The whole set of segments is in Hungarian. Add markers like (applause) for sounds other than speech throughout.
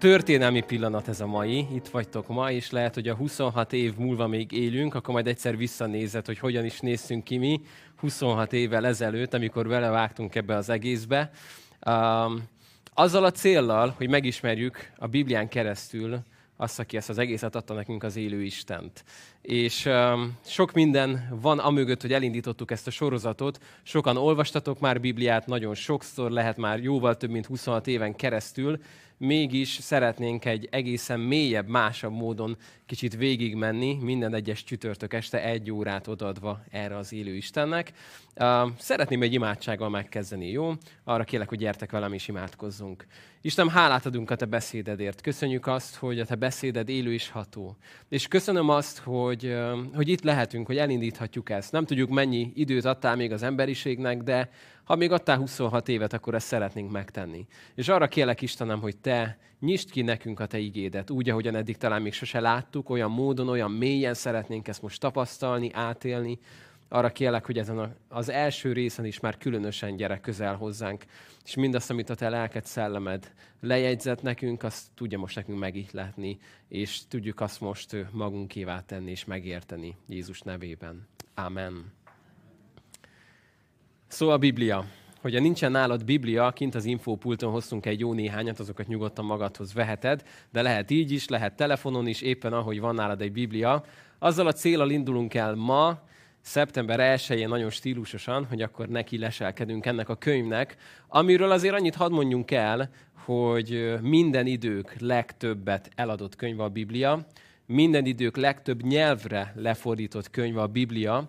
Történelmi pillanat ez a mai, itt vagytok ma, és lehet, hogy a 26 év múlva még élünk, akkor majd egyszer visszanézed, hogy hogyan is néztünk ki mi 26 évvel ezelőtt, amikor belevágtunk ebbe az egészbe. Um, azzal a céllal, hogy megismerjük a Biblián keresztül azt, aki ezt az egészet adta nekünk az élő Istent. És um, sok minden van amögött, hogy elindítottuk ezt a sorozatot. Sokan olvastatok már Bibliát, nagyon sokszor, lehet már jóval több mint 26 éven keresztül, mégis szeretnénk egy egészen mélyebb, másabb módon kicsit végigmenni, minden egyes csütörtök este egy órát odaadva erre az élő Istennek. Szeretném egy imádsággal megkezdeni, jó? Arra kérlek, hogy gyertek velem és imádkozzunk. Isten, hálát adunk a Te beszédedért. Köszönjük azt, hogy a Te beszéded élő és ható. És köszönöm azt, hogy, hogy itt lehetünk, hogy elindíthatjuk ezt. Nem tudjuk, mennyi időt adtál még az emberiségnek, de ha még adtál 26 évet, akkor ezt szeretnénk megtenni. És arra kérlek Istenem, hogy Te nyisd ki nekünk a Te igédet, úgy, ahogyan eddig talán még sose láttuk, olyan módon, olyan mélyen szeretnénk ezt most tapasztalni, átélni, arra kérlek, hogy ezen az első részen is már különösen gyere közel hozzánk, és mindazt, amit a te lelked szellemed lejegyzett nekünk, azt tudja most nekünk megihletni, és tudjuk azt most magunkévá tenni és megérteni Jézus nevében. Amen. Szóval a Biblia. Hogyha nincsen nálad Biblia, kint az infópulton hoztunk egy jó néhányat, azokat nyugodtan magadhoz veheted, de lehet így is, lehet telefonon is, éppen ahogy van nálad egy Biblia. Azzal a célral indulunk el ma, szeptember 1-én nagyon stílusosan, hogy akkor neki leselkedünk ennek a könyvnek, amiről azért annyit hadd mondjunk el, hogy minden idők legtöbbet eladott könyv a Biblia, minden idők legtöbb nyelvre lefordított könyv a Biblia,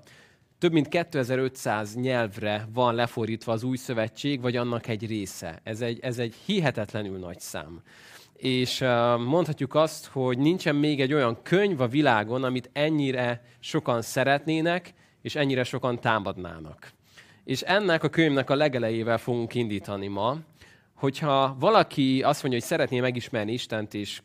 több mint 2500 nyelvre van lefordítva az új szövetség, vagy annak egy része. Ez egy, ez egy hihetetlenül nagy szám. És mondhatjuk azt, hogy nincsen még egy olyan könyv a világon, amit ennyire sokan szeretnének, és ennyire sokan támadnának. És ennek a könyvnek a legelejével fogunk indítani ma, hogyha valaki azt mondja, hogy szeretné megismerni Istent, és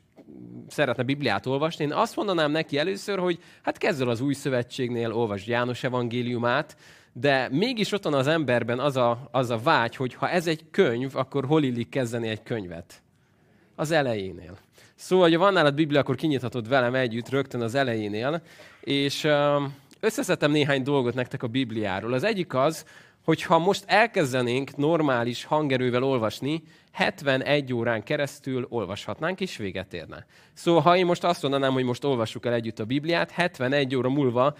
szeretne Bibliát olvasni, én azt mondanám neki először, hogy hát kezd el az új szövetségnél, olvasd János evangéliumát, de mégis ott van az emberben az a, az a vágy, hogy ha ez egy könyv, akkor hol illik kezdeni egy könyvet? Az elejénél. Szóval, ha van nálad Biblia, akkor kinyithatod velem együtt rögtön az elejénél, és összeszedtem néhány dolgot nektek a Bibliáról. Az egyik az, hogy ha most elkezdenénk normális hangerővel olvasni, 71 órán keresztül olvashatnánk, és véget érne. Szóval, ha én most azt mondanám, hogy most olvassuk el együtt a Bibliát, 71 óra múlva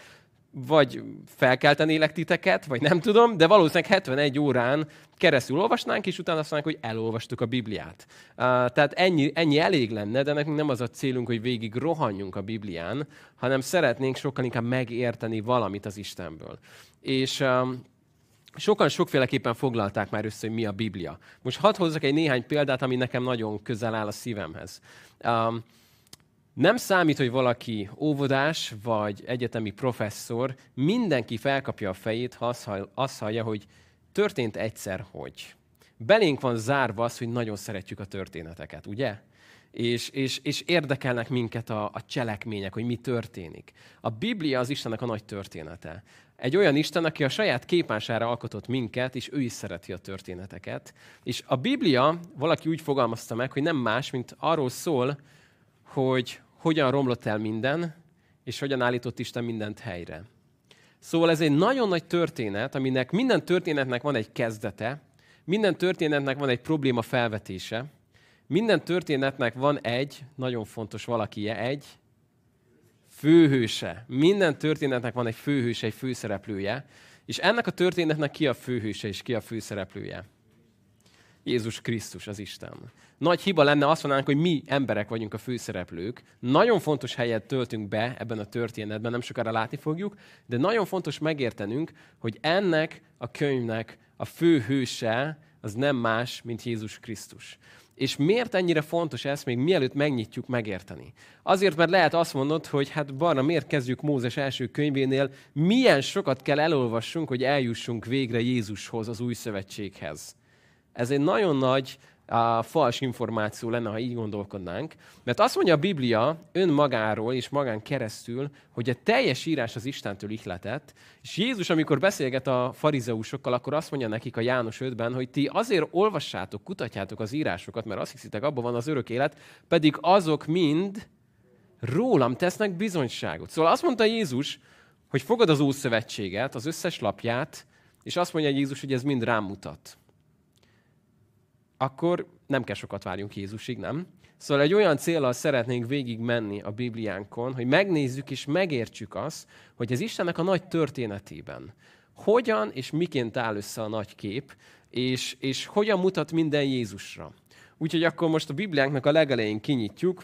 vagy felkeltenélek titeket, vagy nem tudom, de valószínűleg 71 órán keresztül olvasnánk, és utána azt mondják, hogy elolvastuk a Bibliát. Uh, tehát ennyi, ennyi elég lenne, de nekünk nem az a célunk, hogy végig rohanjunk a Biblián, hanem szeretnénk sokkal inkább megérteni valamit az Istenből. És um, sokan sokféleképpen foglalták már össze, hogy mi a Biblia. Most hadd hozzak egy néhány példát, ami nekem nagyon közel áll a szívemhez. Um, nem számít, hogy valaki óvodás vagy egyetemi professzor, mindenki felkapja a fejét, ha azt hallja, hogy történt egyszer, hogy. Belénk van zárva az, hogy nagyon szeretjük a történeteket, ugye? És, és, és érdekelnek minket a, a cselekmények, hogy mi történik. A Biblia az Istennek a nagy története. Egy olyan Isten, aki a saját képására alkotott minket, és ő is szereti a történeteket. És a Biblia valaki úgy fogalmazta meg, hogy nem más, mint arról szól, hogy hogyan romlott el minden, és hogyan állított Isten mindent helyre. Szóval ez egy nagyon nagy történet, aminek minden történetnek van egy kezdete, minden történetnek van egy probléma felvetése, minden történetnek van egy, nagyon fontos valakije, egy főhőse. Minden történetnek van egy főhőse, egy főszereplője, és ennek a történetnek ki a főhőse és ki a főszereplője? Jézus Krisztus, az Isten. Nagy hiba lenne azt mondanánk, hogy mi emberek vagyunk a főszereplők. Nagyon fontos helyet töltünk be ebben a történetben, nem sokára látni fogjuk, de nagyon fontos megértenünk, hogy ennek a könyvnek a fő hőse az nem más, mint Jézus Krisztus. És miért ennyire fontos ez, még mielőtt megnyitjuk megérteni? Azért, mert lehet azt mondod, hogy hát Barna, miért kezdjük Mózes első könyvénél, milyen sokat kell elolvassunk, hogy eljussunk végre Jézushoz, az új szövetséghez. Ez egy nagyon nagy a fals információ lenne, ha így gondolkodnánk. Mert azt mondja a Biblia önmagáról és magán keresztül, hogy a teljes írás az Istentől ihletett, és Jézus, amikor beszélget a farizeusokkal, akkor azt mondja nekik a János 5-ben, hogy ti azért olvassátok, kutatjátok az írásokat, mert azt hiszitek, abban van az örök élet, pedig azok mind rólam tesznek bizonyságot. Szóval azt mondta Jézus, hogy fogad az Ószövetséget, az összes lapját, és azt mondja Jézus, hogy ez mind rám mutat akkor nem kell sokat várjunk Jézusig, nem? Szóval egy olyan célral szeretnénk végig menni a Bibliánkon, hogy megnézzük és megértsük azt, hogy az Istennek a nagy történetében hogyan és miként áll össze a nagy kép, és, és hogyan mutat minden Jézusra. Úgyhogy akkor most a Bibliánknak a legelején kinyitjuk,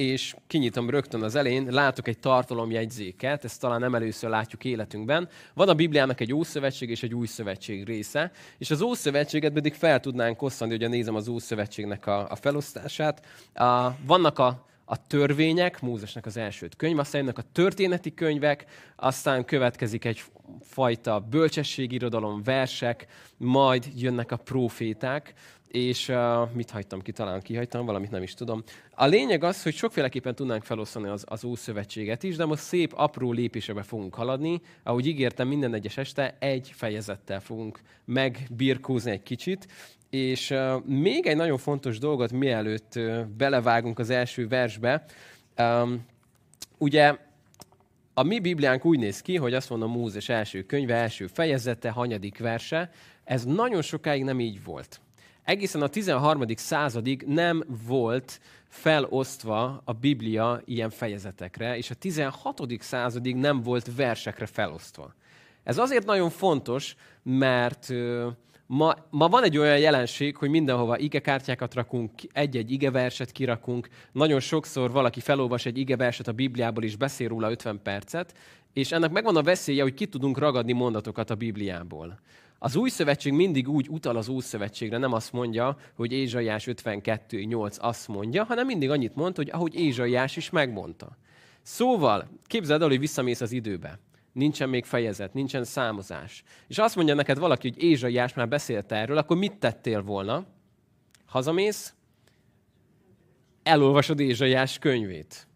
és kinyitom rögtön az elején, látok egy tartalomjegyzéket, ezt talán nem először látjuk életünkben. Van a Bibliának egy Ószövetség és egy Új Szövetség része, és az Ószövetséget pedig fel tudnánk osztani, hogy nézem az Ószövetségnek a, a felosztását. A, vannak a, a törvények, Mózesnek az első könyv, aztán jönnek a történeti könyvek, aztán következik egy fajta bölcsességirodalom, versek, majd jönnek a proféták, és uh, mit hagytam ki, talán kihagytam, valamit nem is tudom. A lényeg az, hogy sokféleképpen tudnánk felosztani az, az Ószövetséget is, de most szép, apró lépésebe fogunk haladni. Ahogy ígértem, minden egyes este egy fejezettel fogunk megbirkózni egy kicsit. És uh, még egy nagyon fontos dolgot, mielőtt uh, belevágunk az első versbe. Um, ugye a mi Bibliánk úgy néz ki, hogy azt mondom Mózes első könyve, első fejezete, hanyadik verse. Ez nagyon sokáig nem így volt egészen a 13. századig nem volt felosztva a Biblia ilyen fejezetekre, és a 16. századig nem volt versekre felosztva. Ez azért nagyon fontos, mert ma, ma van egy olyan jelenség, hogy mindenhova igekártyákat rakunk, egy-egy igeverset kirakunk, nagyon sokszor valaki felolvas egy igeverset a Bibliából, és beszél róla 50 percet, és ennek megvan a veszélye, hogy ki tudunk ragadni mondatokat a Bibliából. Az új szövetség mindig úgy utal az új szövetségre, nem azt mondja, hogy Ézsaiás 52.8 azt mondja, hanem mindig annyit mond, hogy ahogy Ézsaiás is megmondta. Szóval, képzeld el, hogy visszamész az időbe. Nincsen még fejezet, nincsen számozás. És azt mondja neked valaki, hogy Ézsaiás már beszélt erről, akkor mit tettél volna? Hazamész, elolvasod Ézsaiás könyvét.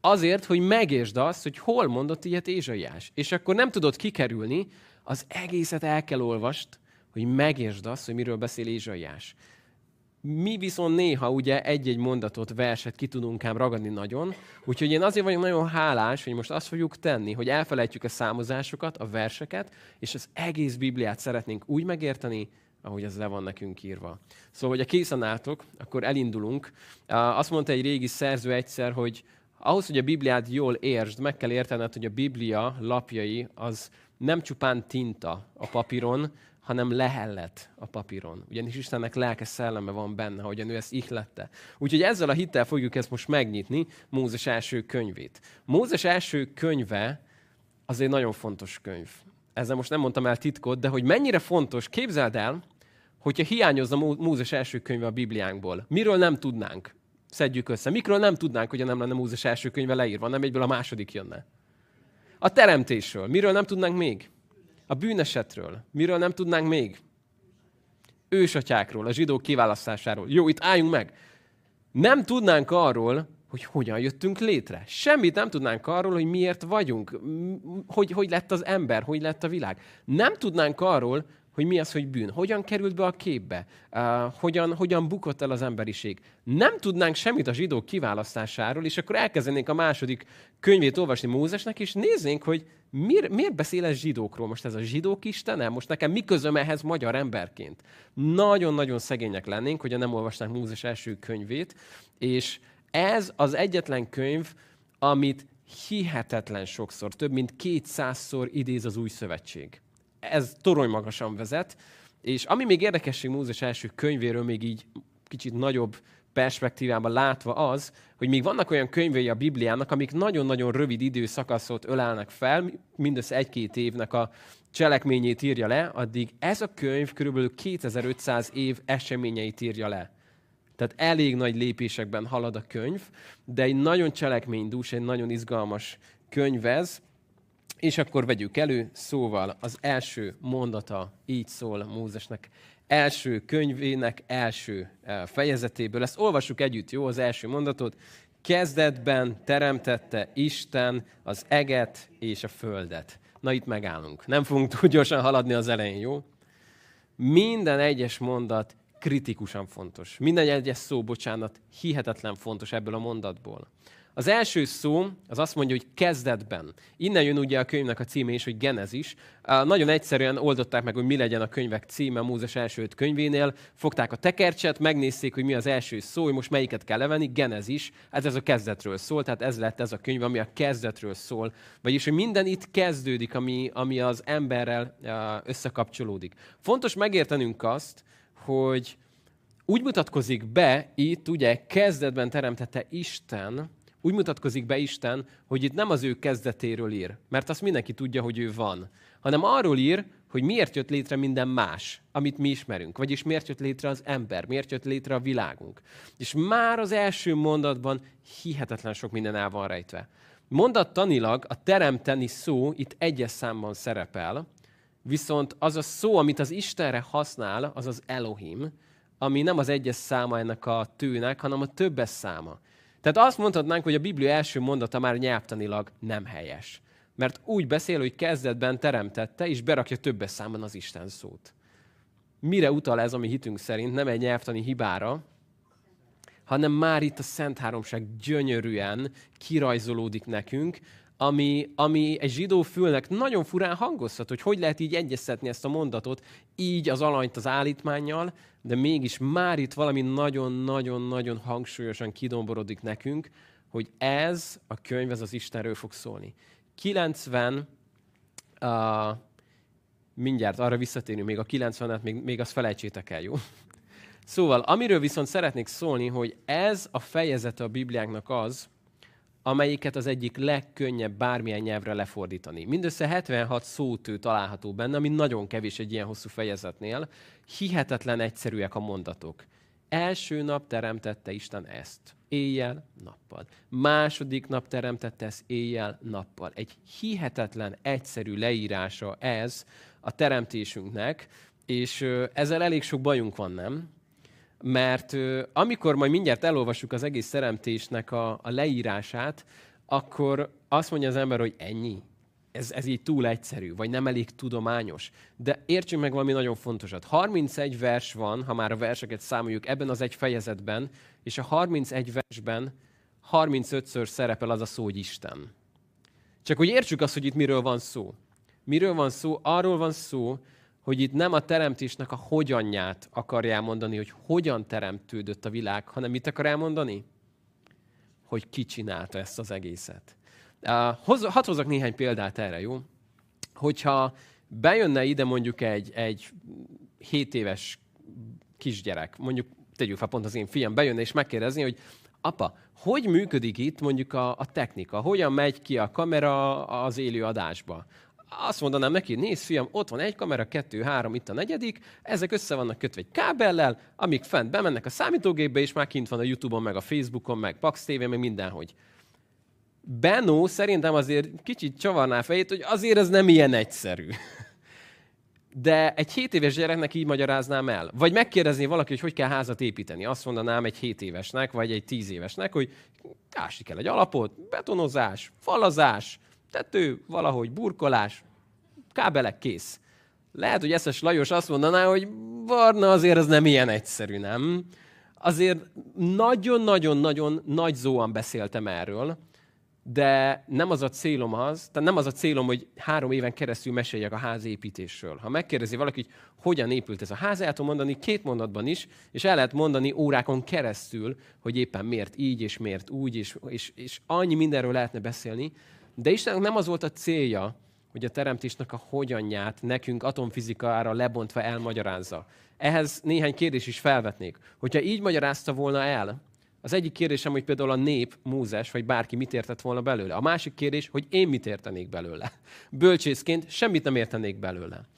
Azért, hogy megértsd azt, hogy hol mondott ilyet Ézsaiás. És akkor nem tudod kikerülni, az egészet el kell olvast, hogy megértsd azt, hogy miről beszél Ézsaiás. Mi viszont néha ugye egy-egy mondatot, verset ki tudunk ám ragadni nagyon, úgyhogy én azért vagyok nagyon hálás, hogy most azt fogjuk tenni, hogy elfelejtjük a számozásokat, a verseket, és az egész Bibliát szeretnénk úgy megérteni, ahogy ez le van nekünk írva. Szóval, hogyha készen álltok, akkor elindulunk. Azt mondta egy régi szerző egyszer, hogy ahhoz, hogy a Bibliát jól értsd, meg kell értened, hogy a Biblia lapjai az nem csupán tinta a papíron, hanem lehellet a papíron. Ugyanis Istennek lelke szelleme van benne, ahogyan ő ezt ihlette. Úgyhogy ezzel a hittel fogjuk ezt most megnyitni, Mózes első könyvét. Mózes első könyve az egy nagyon fontos könyv. Ezzel most nem mondtam el titkot, de hogy mennyire fontos, képzeld el, hogyha hiányozna Mózes első könyve a Bibliánkból. Miről nem tudnánk? Szedjük össze. Mikről nem tudnánk, hogy nem lenne Mózes első könyve leírva, nem egyből a második jönne. A teremtésről. Miről nem tudnánk még? A bűnesetről. Miről nem tudnánk még? Ősatyákról, a zsidók kiválasztásáról. Jó, itt álljunk meg. Nem tudnánk arról, hogy hogyan jöttünk létre. Semmit nem tudnánk arról, hogy miért vagyunk, hogy, hogy lett az ember, hogy lett a világ. Nem tudnánk arról, hogy mi az, hogy bűn, hogyan került be a képbe, uh, hogyan, hogyan bukott el az emberiség. Nem tudnánk semmit a zsidók kiválasztásáról, és akkor elkezdenénk a második könyvét olvasni Mózesnek, és néznénk, hogy miért, miért beszél ez zsidókról? Most ez a zsidók istene? Most nekem mi közöm ehhez magyar emberként? Nagyon-nagyon szegények lennénk, hogyha nem olvasnánk Mózes első könyvét, és ez az egyetlen könyv, amit hihetetlen sokszor, több mint kétszázszor idéz az új szövetség ez torony magasan vezet, és ami még érdekesség Mózes első könyvéről, még így kicsit nagyobb perspektívában látva az, hogy még vannak olyan könyvei a Bibliának, amik nagyon-nagyon rövid időszakaszot ölelnek fel, mindössze egy-két évnek a cselekményét írja le, addig ez a könyv kb. 2500 év eseményeit írja le. Tehát elég nagy lépésekben halad a könyv, de egy nagyon cselekménydús, egy nagyon izgalmas könyv ez, és akkor vegyük elő, szóval az első mondata így szól Mózesnek első könyvének első eh, fejezetéből. Ezt olvassuk együtt, jó, az első mondatot. Kezdetben teremtette Isten az eget és a földet. Na itt megállunk. Nem fogunk túl gyorsan haladni az elején, jó? Minden egyes mondat kritikusan fontos. Minden egyes szó, bocsánat, hihetetlen fontos ebből a mondatból. Az első szó az azt mondja, hogy kezdetben. Innen jön ugye a könyvnek a címe is, hogy Genezis. Nagyon egyszerűen oldották meg, hogy mi legyen a könyvek címe Mózes első öt könyvénél. Fogták a tekercset, megnézték, hogy mi az első szó, hogy most melyiket kell levenni. Genezis, ez, ez a kezdetről szól, tehát ez lett ez a könyv, ami a kezdetről szól. Vagyis, hogy minden itt kezdődik, ami, ami az emberrel összekapcsolódik. Fontos megértenünk azt, hogy úgy mutatkozik be itt, ugye kezdetben teremtette Isten, úgy mutatkozik be Isten, hogy itt nem az ő kezdetéről ír, mert azt mindenki tudja, hogy ő van, hanem arról ír, hogy miért jött létre minden más, amit mi ismerünk. Vagyis miért jött létre az ember, miért jött létre a világunk. És már az első mondatban hihetetlen sok minden el van rejtve. Mondattanilag a teremteni szó itt egyes számban szerepel, viszont az a szó, amit az Istenre használ, az az Elohim, ami nem az egyes száma ennek a tőnek, hanem a többes száma. Tehát azt mondhatnánk, hogy a Biblia első mondata már nyelvtanilag nem helyes. Mert úgy beszél, hogy kezdetben teremtette, és berakja többes számban az Isten szót. Mire utal ez, ami hitünk szerint? Nem egy nyelvtani hibára, hanem már itt a Szent Háromság gyönyörűen kirajzolódik nekünk, ami, ami egy zsidó fülnek nagyon furán hangozhat, hogy hogy lehet így egyeztetni ezt a mondatot, így az alanyt az állítmányjal, de mégis már itt valami nagyon-nagyon-nagyon hangsúlyosan kidomborodik nekünk, hogy ez a könyv, ez az Istenről fog szólni. 90, uh, mindjárt arra visszatérünk, még a 90-et, még, még azt felejtsétek el, jó? Szóval, amiről viszont szeretnék szólni, hogy ez a fejezete a Bibliánknak az, amelyiket az egyik legkönnyebb bármilyen nyelvre lefordítani. Mindössze 76 szótő található benne, ami nagyon kevés egy ilyen hosszú fejezetnél. Hihetetlen egyszerűek a mondatok. Első nap teremtette Isten ezt. Éjjel, nappal. Második nap teremtette ezt éjjel, nappal. Egy hihetetlen egyszerű leírása ez a teremtésünknek, és ezzel elég sok bajunk van, nem? Mert amikor majd mindjárt elolvassuk az egész teremtésnek a, a leírását, akkor azt mondja az ember, hogy ennyi. Ez, ez így túl egyszerű, vagy nem elég tudományos. De értsünk meg valami nagyon fontosat. 31 vers van, ha már a verseket számoljuk ebben az egy fejezetben, és a 31 versben 35-ször szerepel az a szó, hogy Isten. Csak hogy értsük azt, hogy itt miről van szó. Miről van szó? Arról van szó, hogy itt nem a teremtésnek a hogyanját akar elmondani, hogy hogyan teremtődött a világ, hanem mit akar elmondani? Hogy ki csinálta ezt az egészet. Hadd hozzak néhány példát erre, jó? Hogyha bejönne ide mondjuk egy, egy 7 éves kisgyerek, mondjuk tegyük fel pont az én fiam, bejönne és megkérdezni, hogy apa, hogy működik itt mondjuk a, a technika? Hogyan megy ki a kamera az élő adásba? Azt mondanám neki, nézd fiam, ott van egy kamera, kettő, három, itt a negyedik, ezek össze vannak kötve egy kábellel, amik fent bemennek a számítógépbe, és már kint van a Youtube-on, meg a Facebookon, meg Pax TV, meg mindenhogy. Benno szerintem azért kicsit csavarná fejét, hogy azért ez nem ilyen egyszerű. De egy 7 éves gyereknek így magyaráznám el. Vagy megkérdezni valaki, hogy hogy kell házat építeni. Azt mondanám egy 7 évesnek, vagy egy 10 évesnek, hogy ásni kell egy alapot, betonozás, falazás, tető, valahogy burkolás, kábelek kész. Lehet, hogy Eszes Lajos azt mondaná, hogy Varna azért ez nem ilyen egyszerű, nem? Azért nagyon-nagyon-nagyon nagy zóan beszéltem erről, de nem az a célom az, tehát nem az a célom, hogy három éven keresztül meséljek a házépítésről. Ha megkérdezi valaki, hogy hogyan épült ez a ház, el tudom mondani két mondatban is, és el lehet mondani órákon keresztül, hogy éppen miért így, és miért úgy, és, és, és annyi mindenről lehetne beszélni, de Istennek nem az volt a célja, hogy a teremtésnek a hogyanját nekünk atomfizikára lebontva elmagyarázza. Ehhez néhány kérdés is felvetnék. Hogyha így magyarázta volna el, az egyik kérdésem, hogy például a nép, Mózes, vagy bárki mit értett volna belőle. A másik kérdés, hogy én mit értenék belőle. (laughs) Bölcsészként semmit nem értenék belőle.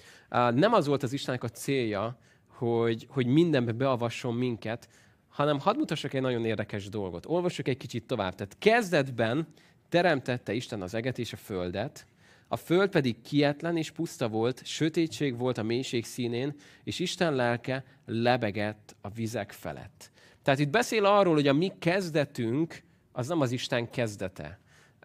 Nem az volt az Istennek a célja, hogy, hogy mindenbe beavasson minket, hanem hadd mutassak egy nagyon érdekes dolgot. Olvassuk egy kicsit tovább. Tehát kezdetben teremtette Isten az eget és a földet, A föld pedig kietlen és puszta volt, sötétség volt a mélység színén, és Isten lelke lebegett a vizek felett. Tehát itt beszél arról, hogy a mi kezdetünk az nem az Isten kezdete.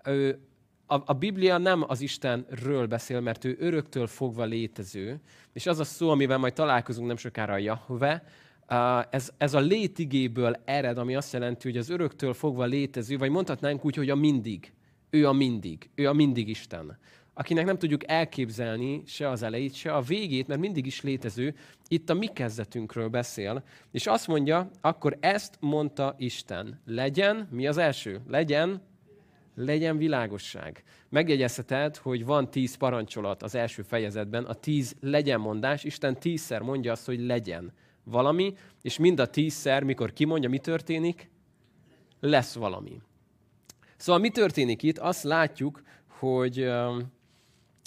Ő, a, a Biblia nem az Istenről beszél, mert ő öröktől fogva létező, és az a szó, amivel majd találkozunk nem sokára a Jahve, ez, ez a létigéből ered, ami azt jelenti, hogy az öröktől fogva létező, vagy mondhatnánk úgy, hogy a mindig. Ő a mindig. Ő a mindig Isten. Akinek nem tudjuk elképzelni se az elejét, se a végét, mert mindig is létező, itt a mi kezdetünkről beszél. És azt mondja, akkor ezt mondta Isten. Legyen, mi az első? Legyen, legyen világosság. Megjegyezheted, hogy van tíz parancsolat az első fejezetben, a tíz legyen mondás, Isten tízszer mondja azt, hogy legyen valami, és mind a tízszer, mikor kimondja, mi történik, lesz valami. Szóval mi történik itt? Azt látjuk, hogy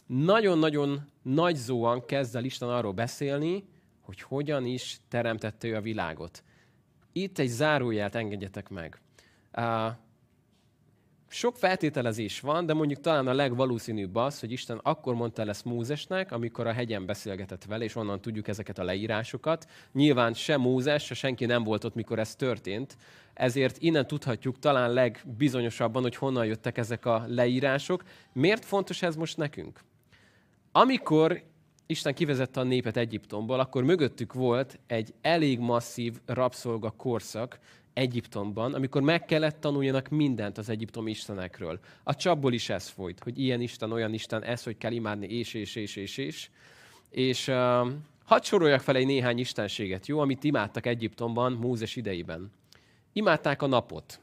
nagyon-nagyon nagy zóan kezd el Isten arról beszélni, hogy hogyan is teremtette ő a világot. Itt egy zárójelt engedjetek meg. Sok feltételezés van, de mondjuk talán a legvalószínűbb az, hogy Isten akkor mondta el ezt Mózesnek, amikor a hegyen beszélgetett vele, és onnan tudjuk ezeket a leírásokat. Nyilván se Mózes, se senki nem volt ott, mikor ez történt, ezért innen tudhatjuk talán legbizonyosabban, hogy honnan jöttek ezek a leírások. Miért fontos ez most nekünk? Amikor Isten kivezette a népet Egyiptomból, akkor mögöttük volt egy elég masszív rabszolga korszak, Egyiptomban, amikor meg kellett tanuljanak mindent az egyiptomi istenekről. A csapból is ez folyt, hogy ilyen Isten, olyan Isten, ez, hogy kell imádni, és, és, és, és, és. És uh, hadd soroljak fel egy néhány istenséget, jó, amit imádtak Egyiptomban Mózes idejében. Imádták a napot.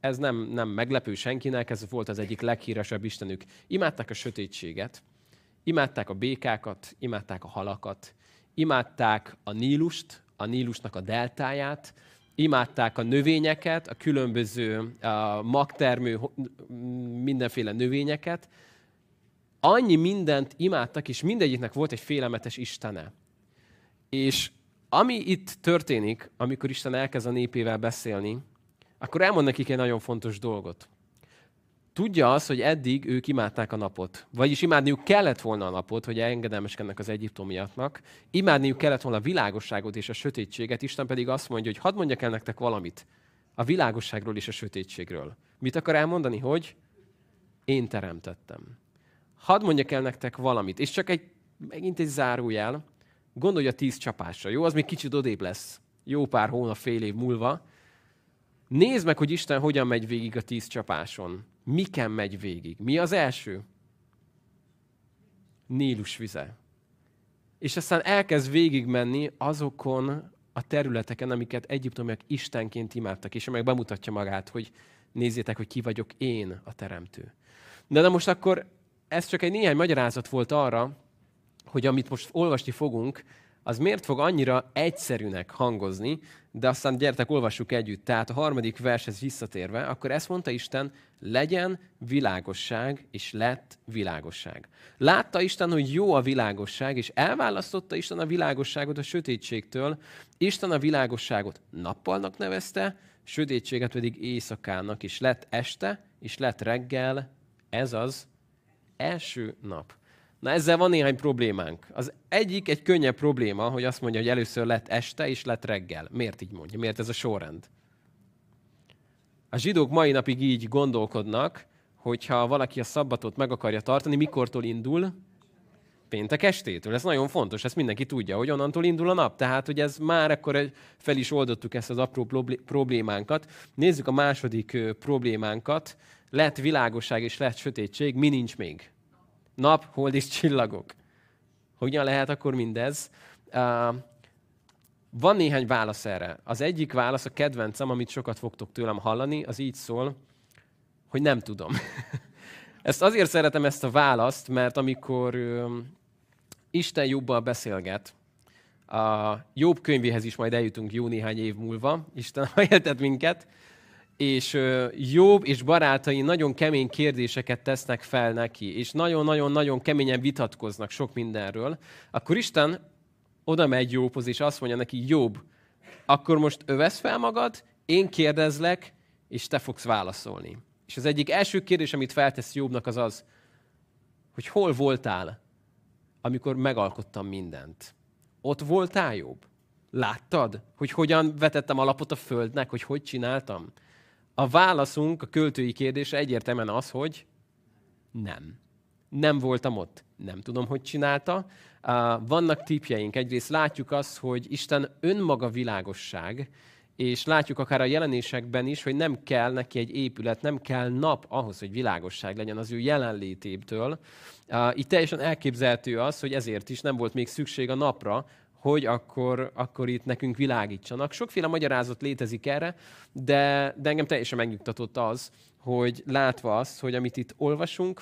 Ez nem, nem meglepő senkinek, ez volt az egyik leghíresebb istenük. Imádták a sötétséget, imádták a békákat, imádták a halakat, imádták a Nílust, a Nílusnak a deltáját, imádták a növényeket, a különböző a magtermő mindenféle növényeket. Annyi mindent imádtak, és mindegyiknek volt egy félelmetes istene. És ami itt történik, amikor Isten elkezd a népével beszélni, akkor elmond nekik egy nagyon fontos dolgot. Tudja az, hogy eddig ők imádták a napot. Vagyis imádniuk kellett volna a napot, hogy engedelmeskednek az egyiptomiaknak. Imádniuk kellett volna a világosságot és a sötétséget. Isten pedig azt mondja, hogy hadd mondjak el nektek valamit. A világosságról és a sötétségről. Mit akar elmondani? Hogy én teremtettem. Hadd mondjak el nektek valamit. És csak egy, megint egy zárójel. Gondolj a tíz csapásra. Jó, az még kicsit odébb lesz. Jó pár hónap, fél év múlva. Nézd meg, hogy Isten hogyan megy végig a tíz csapáson miken megy végig. Mi az első? Nílus vize. És aztán elkezd végigmenni azokon a területeken, amiket egyiptomiak istenként imádtak, és meg bemutatja magát, hogy nézzétek, hogy ki vagyok én a teremtő. De na most akkor ez csak egy néhány magyarázat volt arra, hogy amit most olvasni fogunk, az miért fog annyira egyszerűnek hangozni, de aztán gyertek, olvassuk együtt. Tehát a harmadik vershez visszatérve, akkor ezt mondta Isten, legyen világosság, és lett világosság. Látta Isten, hogy jó a világosság, és elválasztotta Isten a világosságot a sötétségtől. Isten a világosságot nappalnak nevezte, sötétséget pedig éjszakának, és lett este, és lett reggel, ez az első nap. Na ezzel van néhány problémánk. Az egyik egy könnyebb probléma, hogy azt mondja, hogy először lett este és lett reggel. Miért így mondja? Miért ez a sorrend? A zsidók mai napig így gondolkodnak, hogyha valaki a szabbatot meg akarja tartani, mikortól indul? Péntek estétől. Ez nagyon fontos, ezt mindenki tudja, hogy onnantól indul a nap. Tehát, hogy ez már akkor fel is oldottuk ezt az apró problémánkat. Nézzük a második problémánkat. Lett világosság és lett sötétség, mi nincs még? Nap, hold és csillagok. Hogyan lehet akkor mindez? Uh, van néhány válasz erre. Az egyik válasz, a kedvencem, amit sokat fogtok tőlem hallani, az így szól, hogy nem tudom. (laughs) ezt azért szeretem ezt a választ, mert amikor uh, Isten jobbal beszélget, a Jobb könyvéhez is majd eljutunk jó néhány év múlva, Isten (laughs) ha minket, és Jobb és barátai nagyon kemény kérdéseket tesznek fel neki, és nagyon-nagyon-nagyon keményen vitatkoznak sok mindenről, akkor Isten oda megy Jobbhoz, és azt mondja neki, Jobb, akkor most övesz fel magad, én kérdezlek, és te fogsz válaszolni. És az egyik első kérdés, amit feltesz Jobbnak, az az, hogy hol voltál, amikor megalkottam mindent. Ott voltál jobb? Láttad, hogy hogyan vetettem alapot a földnek, hogy hogy csináltam? A válaszunk a költői kérdésre egyértelműen az, hogy nem. Nem voltam ott. Nem tudom, hogy csinálta. Vannak típjeink. Egyrészt látjuk azt, hogy Isten önmaga világosság, és látjuk akár a jelenésekben is, hogy nem kell neki egy épület, nem kell nap ahhoz, hogy világosság legyen az ő jelenlétébtől. Itt teljesen elképzelhető az, hogy ezért is nem volt még szükség a napra, hogy akkor, akkor itt nekünk világítsanak. Sokféle magyarázat létezik erre, de, de engem teljesen megnyugtatott az, hogy látva azt, hogy amit itt olvasunk,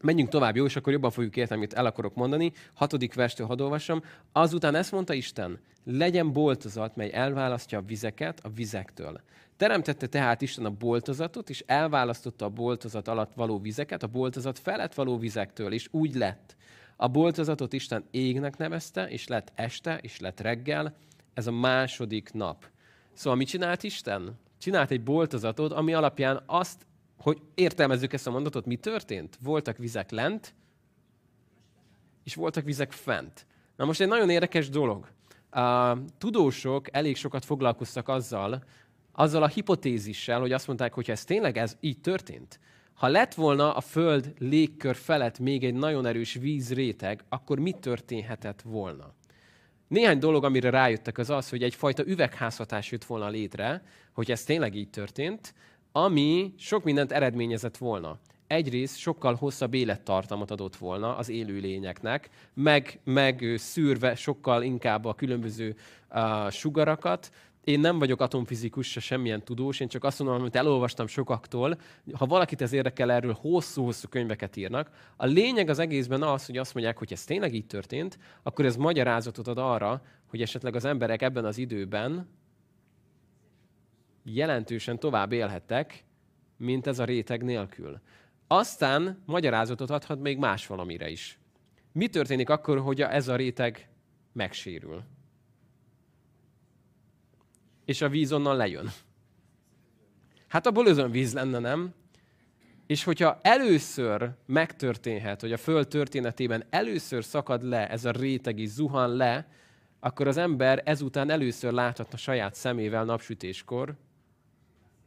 menjünk tovább, jó, és akkor jobban fogjuk érteni, amit el akarok mondani. Hatodik verstől hadd olvassam. Azután ezt mondta Isten, legyen boltozat, mely elválasztja a vizeket a vizektől. Teremtette tehát Isten a boltozatot, és elválasztotta a boltozat alatt való vizeket a boltozat felett való vizektől, és úgy lett. A boltozatot Isten égnek nevezte, és lett este, és lett reggel. Ez a második nap. Szóval mit csinált Isten? Csinált egy boltozatot, ami alapján azt, hogy értelmezzük ezt a mondatot, mi történt? Voltak vizek lent, és voltak vizek fent. Na most egy nagyon érdekes dolog. A tudósok elég sokat foglalkoztak azzal, azzal a hipotézissel, hogy azt mondták, hogy ez tényleg ez így történt, ha lett volna a Föld légkör felett még egy nagyon erős vízréteg, akkor mi történhetett volna? Néhány dolog, amire rájöttek, az az, hogy egyfajta üvegházhatás jött volna létre, hogy ez tényleg így történt, ami sok mindent eredményezett volna. Egyrészt sokkal hosszabb élettartamot adott volna az élőlényeknek, meg, meg szűrve sokkal inkább a különböző uh, sugarakat, én nem vagyok atomfizikus, se semmilyen tudós, én csak azt mondom, amit elolvastam sokaktól. Ha valakit ez érdekel, erről hosszú-hosszú könyveket írnak. A lényeg az egészben az, hogy azt mondják, hogy ez tényleg így történt, akkor ez magyarázatot ad arra, hogy esetleg az emberek ebben az időben jelentősen tovább élhettek, mint ez a réteg nélkül. Aztán magyarázatot adhat még más valamire is. Mi történik akkor, hogy ez a réteg megsérül? És a víz onnan lejön. Hát abból özönvíz lenne, nem? És hogyha először megtörténhet, hogy a Föld történetében először szakad le ez a réteg is zuhan le, akkor az ember ezután először láthatna saját szemével napsütéskor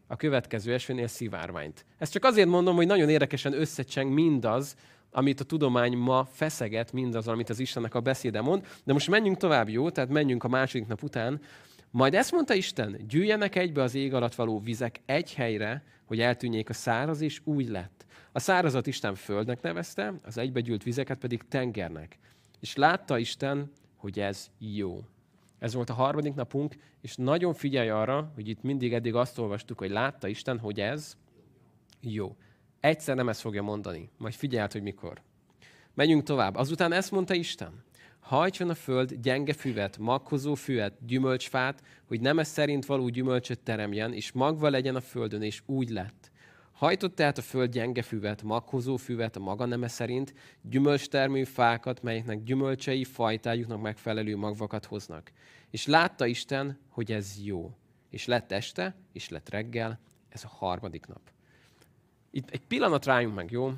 a következő esőnél szivárványt. Ezt csak azért mondom, hogy nagyon érdekesen összecseng mindaz, amit a tudomány ma feszeget, mindaz, amit az Istennek a beszéde mond. De most menjünk tovább, jó? Tehát menjünk a második nap után majd ezt mondta Isten, gyűjjenek egybe az ég alatt való vizek egy helyre, hogy eltűnjék a száraz, és úgy lett. A szárazat Isten földnek nevezte, az egybegyűlt vizeket pedig tengernek. És látta Isten, hogy ez jó. Ez volt a harmadik napunk, és nagyon figyelj arra, hogy itt mindig eddig azt olvastuk, hogy látta Isten, hogy ez jó. Egyszer nem ezt fogja mondani, majd figyeld, hogy mikor. Menjünk tovább. Azután ezt mondta Isten. Hajtson a föld gyenge füvet, magkozó füvet, gyümölcsfát, hogy nem ez szerint való gyümölcsöt teremjen, és magva legyen a földön, és úgy lett. Hajtott tehát a föld gyenge füvet, magkozó füvet a maga neme szerint, gyümölcstermű fákat, melyeknek gyümölcsei fajtájuknak megfelelő magvakat hoznak. És látta Isten, hogy ez jó. És lett este, és lett reggel, ez a harmadik nap. Itt egy pillanat rájunk meg, jó?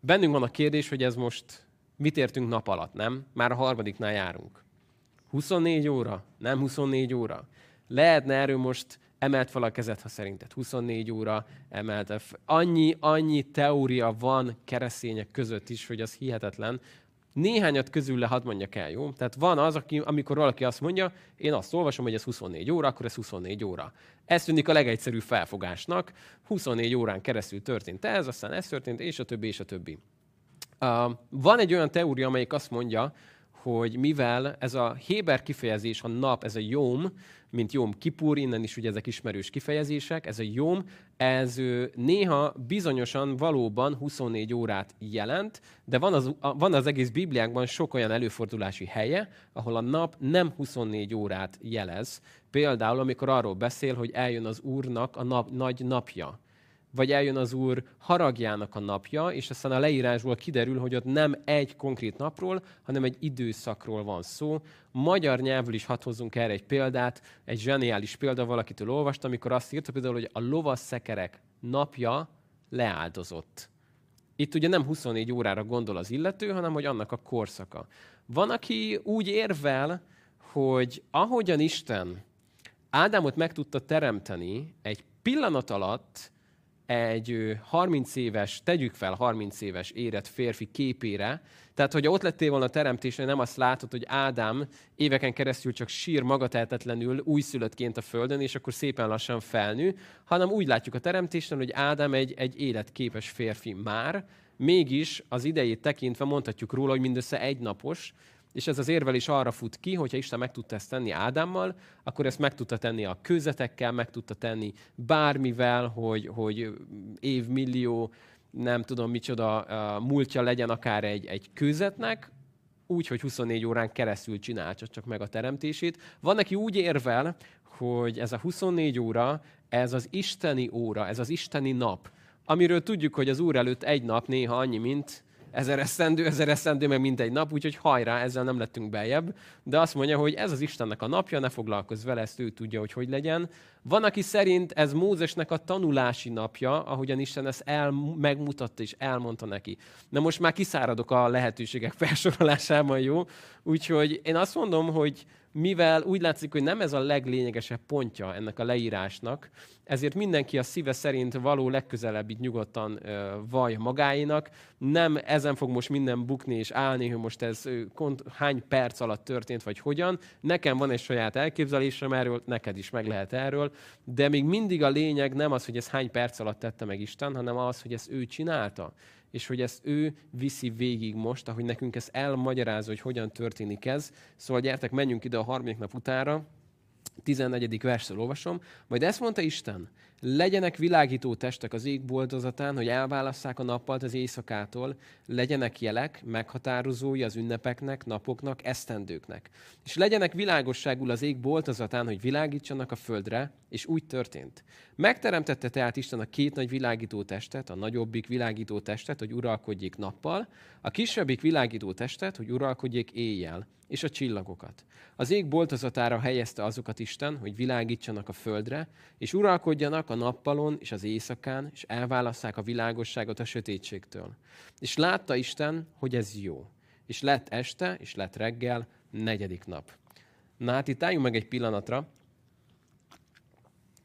Bennünk van a kérdés, hogy ez most Mit értünk nap alatt, nem? Már a harmadiknál járunk. 24 óra? Nem 24 óra. Lehetne erről most emelt fel a kezed, ha szerinted 24 óra emelte. Annyi, annyi teória van keresztények között is, hogy az hihetetlen. Néhányat közül le hadd mondjak el, jó? Tehát van az, aki, amikor valaki azt mondja, én azt olvasom, hogy ez 24 óra, akkor ez 24 óra. Ez tűnik a legegyszerűbb felfogásnak. 24 órán keresztül történt ez, aztán ez történt, és a többi, és a többi. Van egy olyan teória, amelyik azt mondja, hogy mivel ez a Héber kifejezés, a nap, ez a jóm, mint jóm kipur, innen is ugye ezek ismerős kifejezések, ez a jóm, ez néha bizonyosan valóban 24 órát jelent, de van az, van az egész Bibliákban sok olyan előfordulási helye, ahol a nap nem 24 órát jelez. Például, amikor arról beszél, hogy eljön az Úrnak a nap, nagy napja vagy eljön az Úr haragjának a napja, és aztán a leírásból kiderül, hogy ott nem egy konkrét napról, hanem egy időszakról van szó. Magyar nyelvül is hadd hozzunk erre egy példát, egy zseniális példa valakitől olvastam, amikor azt írta például, hogy a lovas szekerek napja leáldozott. Itt ugye nem 24 órára gondol az illető, hanem hogy annak a korszaka. Van, aki úgy érvel, hogy ahogyan Isten Ádámot meg tudta teremteni egy pillanat alatt egy 30 éves, tegyük fel 30 éves érett férfi képére, tehát, hogy ott lettél volna a teremtésre, nem azt látod, hogy Ádám éveken keresztül csak sír magatehetetlenül újszülöttként a földön, és akkor szépen lassan felnő, hanem úgy látjuk a teremtésnél, hogy Ádám egy, egy életképes férfi már, mégis az idejét tekintve mondhatjuk róla, hogy mindössze egy napos, és ez az érvelés arra fut ki, hogyha Isten meg tudta ezt tenni Ádámmal, akkor ezt meg tudta tenni a kőzetekkel, meg tudta tenni bármivel, hogy, hogy évmillió, nem tudom micsoda múltja legyen akár egy, egy kőzetnek, úgy, hogy 24 órán keresztül csinálja csak meg a teremtését. Van, neki úgy érvel, hogy ez a 24 óra, ez az isteni óra, ez az isteni nap, amiről tudjuk, hogy az Úr előtt egy nap néha annyi, mint ezer eszendő, ezer eszendő, meg mindegy nap, úgyhogy hajrá, ezzel nem lettünk beljebb. De azt mondja, hogy ez az Istennek a napja, ne foglalkozz vele, ezt ő tudja, hogy hogy legyen. Van, aki szerint ez Mózesnek a tanulási napja, ahogyan Isten ezt el, megmutatta és elmondta neki. Na most már kiszáradok a lehetőségek (laughs) felsorolásában, jó? Úgyhogy én azt mondom, hogy mivel úgy látszik, hogy nem ez a leglényegesebb pontja ennek a leírásnak, ezért mindenki a szíve szerint való legközelebb itt nyugodtan ö, vallja magáénak. Nem ezen fog most minden bukni és állni, hogy most ez kont, hány perc alatt történt, vagy hogyan. Nekem van egy saját elképzelésem erről, neked is meg lehet erről, de még mindig a lényeg nem az, hogy ez hány perc alatt tette meg Isten, hanem az, hogy ezt ő csinálta és hogy ezt ő viszi végig most, ahogy nekünk ezt elmagyarázza, hogy hogyan történik ez. Szóval gyertek, menjünk ide a harmadik nap utára, 14. versről olvasom. Majd ezt mondta Isten, legyenek világító testek az ég boldozatán, hogy elválasszák a nappalt az éjszakától, legyenek jelek, meghatározói az ünnepeknek, napoknak, esztendőknek. És legyenek világosságul az ég boltozatán, hogy világítsanak a földre, és úgy történt. Megteremtette tehát Isten a két nagy világító testet, a nagyobbik világító testet, hogy uralkodjék nappal, a kisebbik világító testet, hogy uralkodjék éjjel és a csillagokat. Az ég boltozatára helyezte azokat Isten, hogy világítsanak a földre, és uralkodjanak a nappalon és az éjszakán, és elválasszák a világosságot a sötétségtől. És látta Isten, hogy ez jó. És lett este, és lett reggel, negyedik nap. Na hát itt álljunk meg egy pillanatra.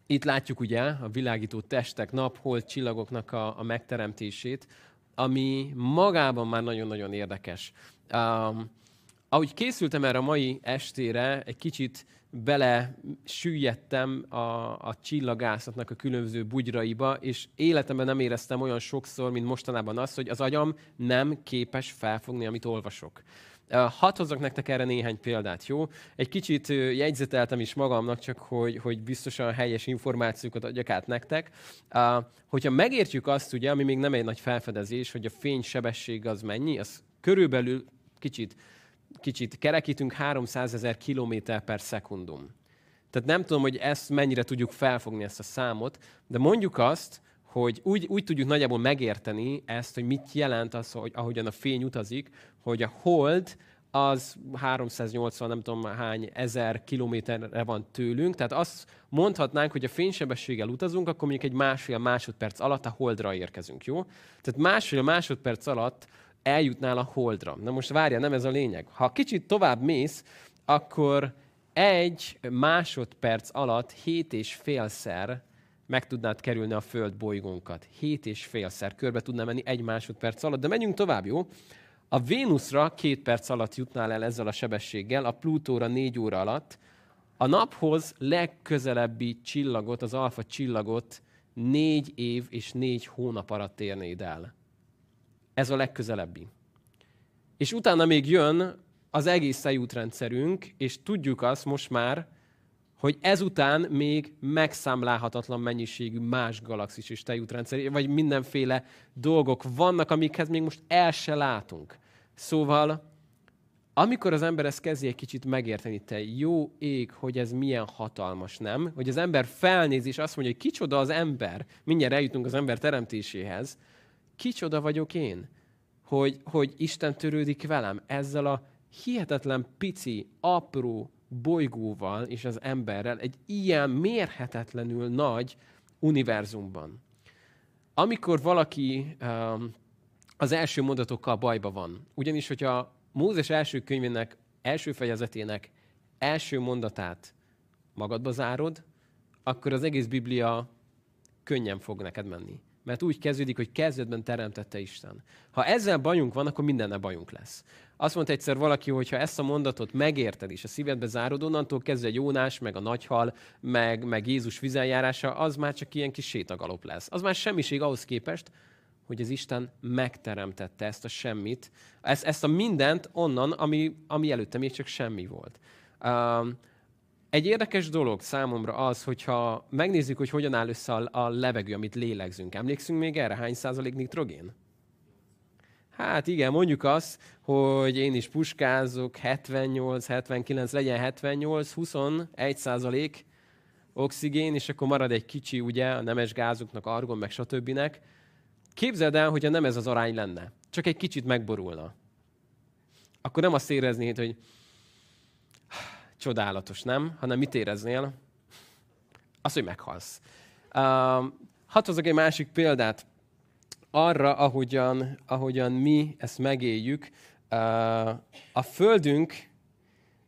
Itt látjuk ugye a világító testek, nap, hold, csillagoknak a, a megteremtését, ami magában már nagyon-nagyon érdekes. Um, ahogy készültem erre a mai estére, egy kicsit bele süllyedtem a, a csillagászatnak a különböző bugyraiba, és életemben nem éreztem olyan sokszor, mint mostanában azt, hogy az agyam nem képes felfogni, amit olvasok. Hadd hozzak nektek erre néhány példát, jó? Egy kicsit jegyzeteltem is magamnak, csak hogy, hogy biztosan helyes információkat adjak át nektek. Hogyha megértjük azt, ugye, ami még nem egy nagy felfedezés, hogy a fény sebesség az mennyi, az körülbelül kicsit kicsit kerekítünk, 300 ezer kilométer per szekundum. Tehát nem tudom, hogy ezt mennyire tudjuk felfogni, ezt a számot, de mondjuk azt, hogy úgy, úgy tudjuk nagyjából megérteni ezt, hogy mit jelent az, hogy ahogyan a fény utazik, hogy a hold az 380, nem tudom hány ezer kilométerre van tőlünk, tehát azt mondhatnánk, hogy a fénysebességgel utazunk, akkor mondjuk egy másfél másodperc alatt a holdra érkezünk, jó? Tehát másfél másodperc alatt eljutnál a holdra. Na most várja, nem ez a lényeg. Ha kicsit tovább mész, akkor egy másodperc alatt hét és félszer meg tudnád kerülni a Föld bolygónkat. Hét és félszer körbe tudná menni egy másodperc alatt, de menjünk tovább, jó? A Vénuszra két perc alatt jutnál el ezzel a sebességgel, a Plutóra négy óra alatt, a naphoz legközelebbi csillagot, az alfa csillagot négy év és négy hónap alatt érnéd el. Ez a legközelebbi. És utána még jön az egész szejútrendszerünk, és tudjuk azt most már, hogy ezután még megszámlálhatatlan mennyiségű más galaxis és tejútrendszer, vagy mindenféle dolgok vannak, amikhez még most el se látunk. Szóval, amikor az ember ezt kezdi egy kicsit megérteni, te jó ég, hogy ez milyen hatalmas, nem? Hogy az ember felnéz és azt mondja, hogy kicsoda az ember, mindjárt eljutunk az ember teremtéséhez, kicsoda vagyok én, hogy, hogy Isten törődik velem ezzel a hihetetlen pici, apró bolygóval és az emberrel egy ilyen mérhetetlenül nagy univerzumban. Amikor valaki um, az első mondatokkal bajba van. Ugyanis, hogyha Mózes első könyvének első fejezetének első mondatát magadba zárod, akkor az egész Biblia könnyen fog neked menni. Mert úgy kezdődik, hogy kezdetben teremtette Isten. Ha ezzel bajunk van, akkor mindenne bajunk lesz. Azt mondta egyszer valaki, hogy ha ezt a mondatot megérted és a szívedbe zárod, onnantól kezdve Jónás, meg a nagyhal, meg, meg Jézus vizeljárása, az már csak ilyen kis sétagalop lesz. Az már semmiség ahhoz képest, hogy az Isten megteremtette ezt a semmit, ezt, ezt a mindent onnan, ami, ami előtte még csak semmi volt. Um, egy érdekes dolog számomra az, hogyha megnézzük, hogy hogyan áll össze a, levegő, amit lélegzünk. Emlékszünk még erre? Hány százalék nitrogén? Hát igen, mondjuk azt, hogy én is puskázok, 78, 79, legyen 78, 21 százalék oxigén, és akkor marad egy kicsi, ugye, a nemes gázoknak, argon, meg stb. Képzeld el, hogyha nem ez az arány lenne, csak egy kicsit megborulna. Akkor nem azt éreznéd, hogy csodálatos, nem? Hanem mit éreznél? Az, hogy meghalsz. Uh, hadd hozok egy másik példát arra, ahogyan, ahogyan mi ezt megéljük. Uh, a Földünk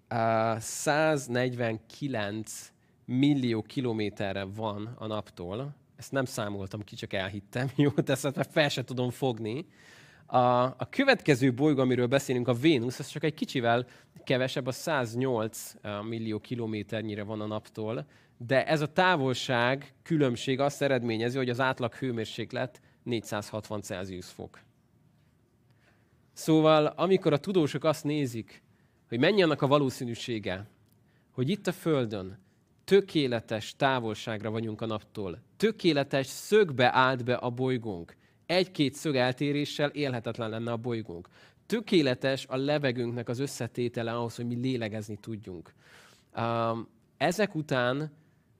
uh, 149 millió kilométerre van a naptól. Ezt nem számoltam ki, csak elhittem. (laughs) Jó, de ezt már fel sem tudom fogni. A, a következő bolygó, amiről beszélünk, a Vénusz, az csak egy kicsivel kevesebb, a 108 millió kilométernyire van a naptól, de ez a távolság különbség azt eredményezi, hogy az átlag hőmérséklet 460 Celsius fok. Szóval, amikor a tudósok azt nézik, hogy mennyi annak a valószínűsége, hogy itt a Földön tökéletes távolságra vagyunk a naptól, tökéletes szögbe állt be a bolygónk, egy-két szög eltéréssel élhetetlen lenne a bolygónk. Tökéletes a levegőnknek az összetétele ahhoz, hogy mi lélegezni tudjunk. Ezek után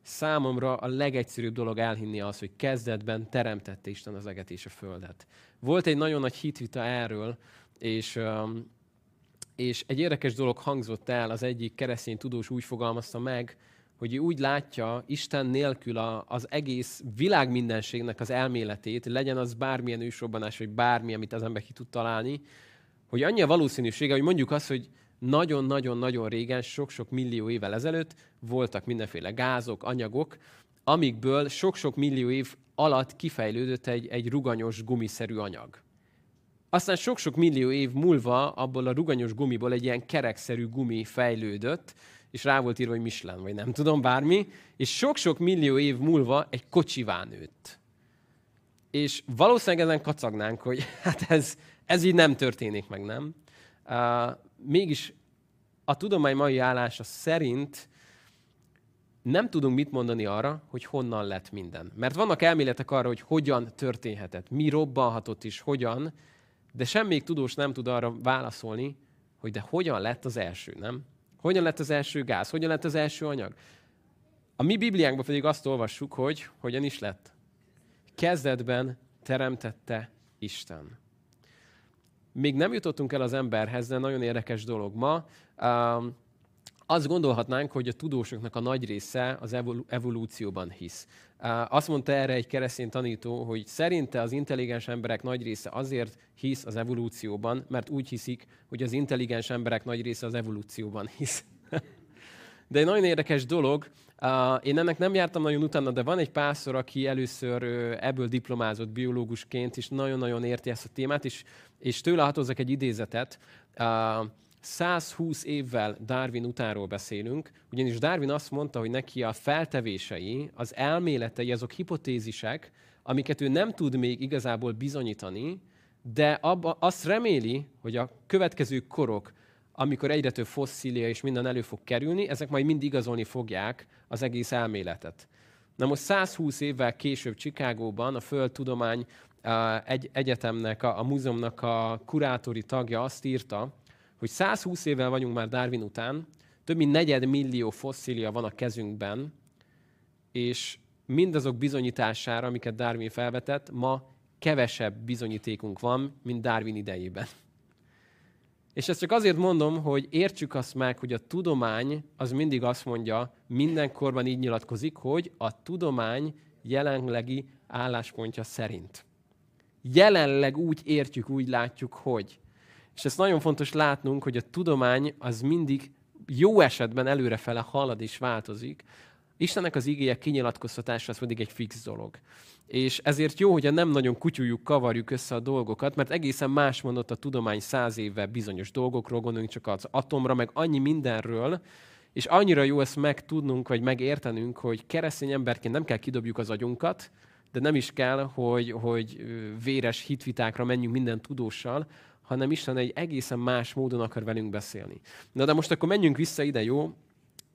számomra a legegyszerűbb dolog elhinni az, hogy kezdetben teremtette Isten az eget és a földet. Volt egy nagyon nagy hitvita erről, és, és egy érdekes dolog hangzott el, az egyik keresztény tudós úgy fogalmazta meg, hogy ő úgy látja Isten nélkül a, az egész világ mindenségnek az elméletét, legyen az bármilyen ősrobbanás, vagy bármi, amit az ember ki tud találni, hogy annyi a valószínűsége, hogy mondjuk azt, hogy nagyon-nagyon-nagyon régen, sok-sok millió évvel ezelőtt voltak mindenféle gázok, anyagok, amikből sok-sok millió év alatt kifejlődött egy, egy ruganyos, gumiszerű anyag. Aztán sok-sok millió év múlva abból a ruganyos gumiból egy ilyen kerekszerű gumi fejlődött, és rá volt írva, hogy Michelin, vagy nem tudom, bármi, és sok-sok millió év múlva egy kocsivá nőtt. És valószínűleg ezen kacagnánk, hogy (laughs) hát ez, ez így nem történik meg, nem? Uh, mégis a tudomány mai állása szerint nem tudunk mit mondani arra, hogy honnan lett minden. Mert vannak elméletek arra, hogy hogyan történhetett, mi robbanhatott is, hogyan, de semmi tudós nem tud arra válaszolni, hogy de hogyan lett az első, nem? Hogyan lett az első gáz? Hogyan lett az első anyag? A mi Bibliánkban pedig azt olvassuk, hogy hogyan is lett. Kezdetben teremtette Isten. Még nem jutottunk el az emberhez, de nagyon érdekes dolog ma. Um, azt gondolhatnánk, hogy a tudósoknak a nagy része az evolúcióban hisz. Azt mondta erre egy keresztény tanító, hogy szerinte az intelligens emberek nagy része azért hisz az evolúcióban, mert úgy hiszik, hogy az intelligens emberek nagy része az evolúcióban hisz. (laughs) De egy nagyon érdekes dolog, én ennek nem jártam nagyon utána, de van egy pászor, aki először ebből diplomázott biológusként, és nagyon-nagyon érti ezt a témát, és, és tőle hatózok egy idézetet. 120 évvel Darwin utánról beszélünk, ugyanis Darwin azt mondta, hogy neki a feltevései, az elméletei, azok hipotézisek, amiket ő nem tud még igazából bizonyítani, de abba, azt reméli, hogy a következő korok, amikor egyre több fosszília és minden elő fog kerülni, ezek majd mind igazolni fogják az egész elméletet. Na most 120 évvel később Csikágóban a Földtudomány egy egyetemnek, a, a múzeumnak a kurátori tagja azt írta, hogy 120 évvel vagyunk már Darwin után, több mint negyed millió fosszília van a kezünkben, és mindazok bizonyítására, amiket Darwin felvetett, ma kevesebb bizonyítékunk van, mint Darwin idejében. És ezt csak azért mondom, hogy értsük azt meg, hogy a tudomány az mindig azt mondja, mindenkorban így nyilatkozik, hogy a tudomány jelenlegi álláspontja szerint. Jelenleg úgy értjük, úgy látjuk, hogy. És ezt nagyon fontos látnunk, hogy a tudomány az mindig jó esetben előrefele halad és változik. Istennek az igéje kinyilatkoztatása az pedig egy fix dolog. És ezért jó, hogyha nem nagyon kutyuljuk, kavarjuk össze a dolgokat, mert egészen más mondott a tudomány száz éve bizonyos dolgokról, gondoljunk csak az atomra, meg annyi mindenről, és annyira jó ezt megtudnunk, vagy megértenünk, hogy keresztény emberként nem kell kidobjuk az agyunkat, de nem is kell, hogy, hogy véres hitvitákra menjünk minden tudóssal, hanem Isten egy egészen más módon akar velünk beszélni. Na de most akkor menjünk vissza ide, jó?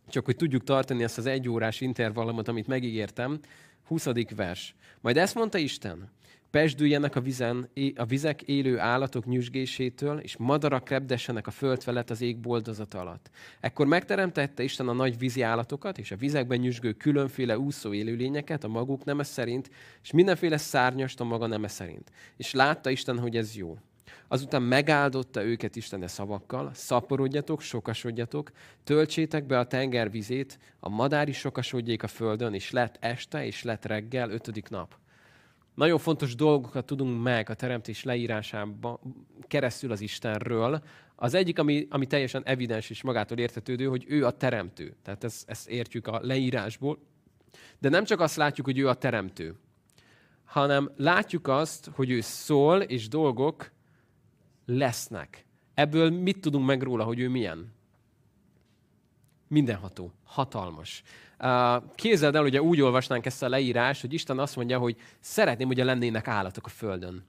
Csak hogy tudjuk tartani ezt az egyórás intervallumot, amit megígértem. 20. vers. Majd ezt mondta Isten, pesdüljenek a, vizen, a vizek élő állatok nyüzsgésétől, és madarak repdessenek a föld felett az ég boldozata alatt. Ekkor megteremtette Isten a nagy vízi állatokat, és a vizekben nyüzsgő különféle úszó élőlényeket a maguk neme szerint, és mindenféle szárnyast a maga neme szerint. És látta Isten, hogy ez jó. Azután megáldotta őket Isten szavakkal, szaporodjatok, sokasodjatok, töltsétek be a tenger vizét, a madár is sokasodjék a földön, és lett este, és lett reggel, ötödik nap. Nagyon fontos dolgokat tudunk meg a teremtés leírásában keresztül az Istenről. Az egyik, ami, ami teljesen evidens és magától értetődő, hogy ő a teremtő. Tehát ezt, ezt értjük a leírásból. De nem csak azt látjuk, hogy ő a teremtő, hanem látjuk azt, hogy ő szól, és dolgok lesznek. Ebből mit tudunk meg róla, hogy ő milyen? Mindenható, hatalmas. Képzeld el, ugye úgy olvasnánk ezt a leírást, hogy Isten azt mondja, hogy szeretném, hogy lennének állatok a Földön.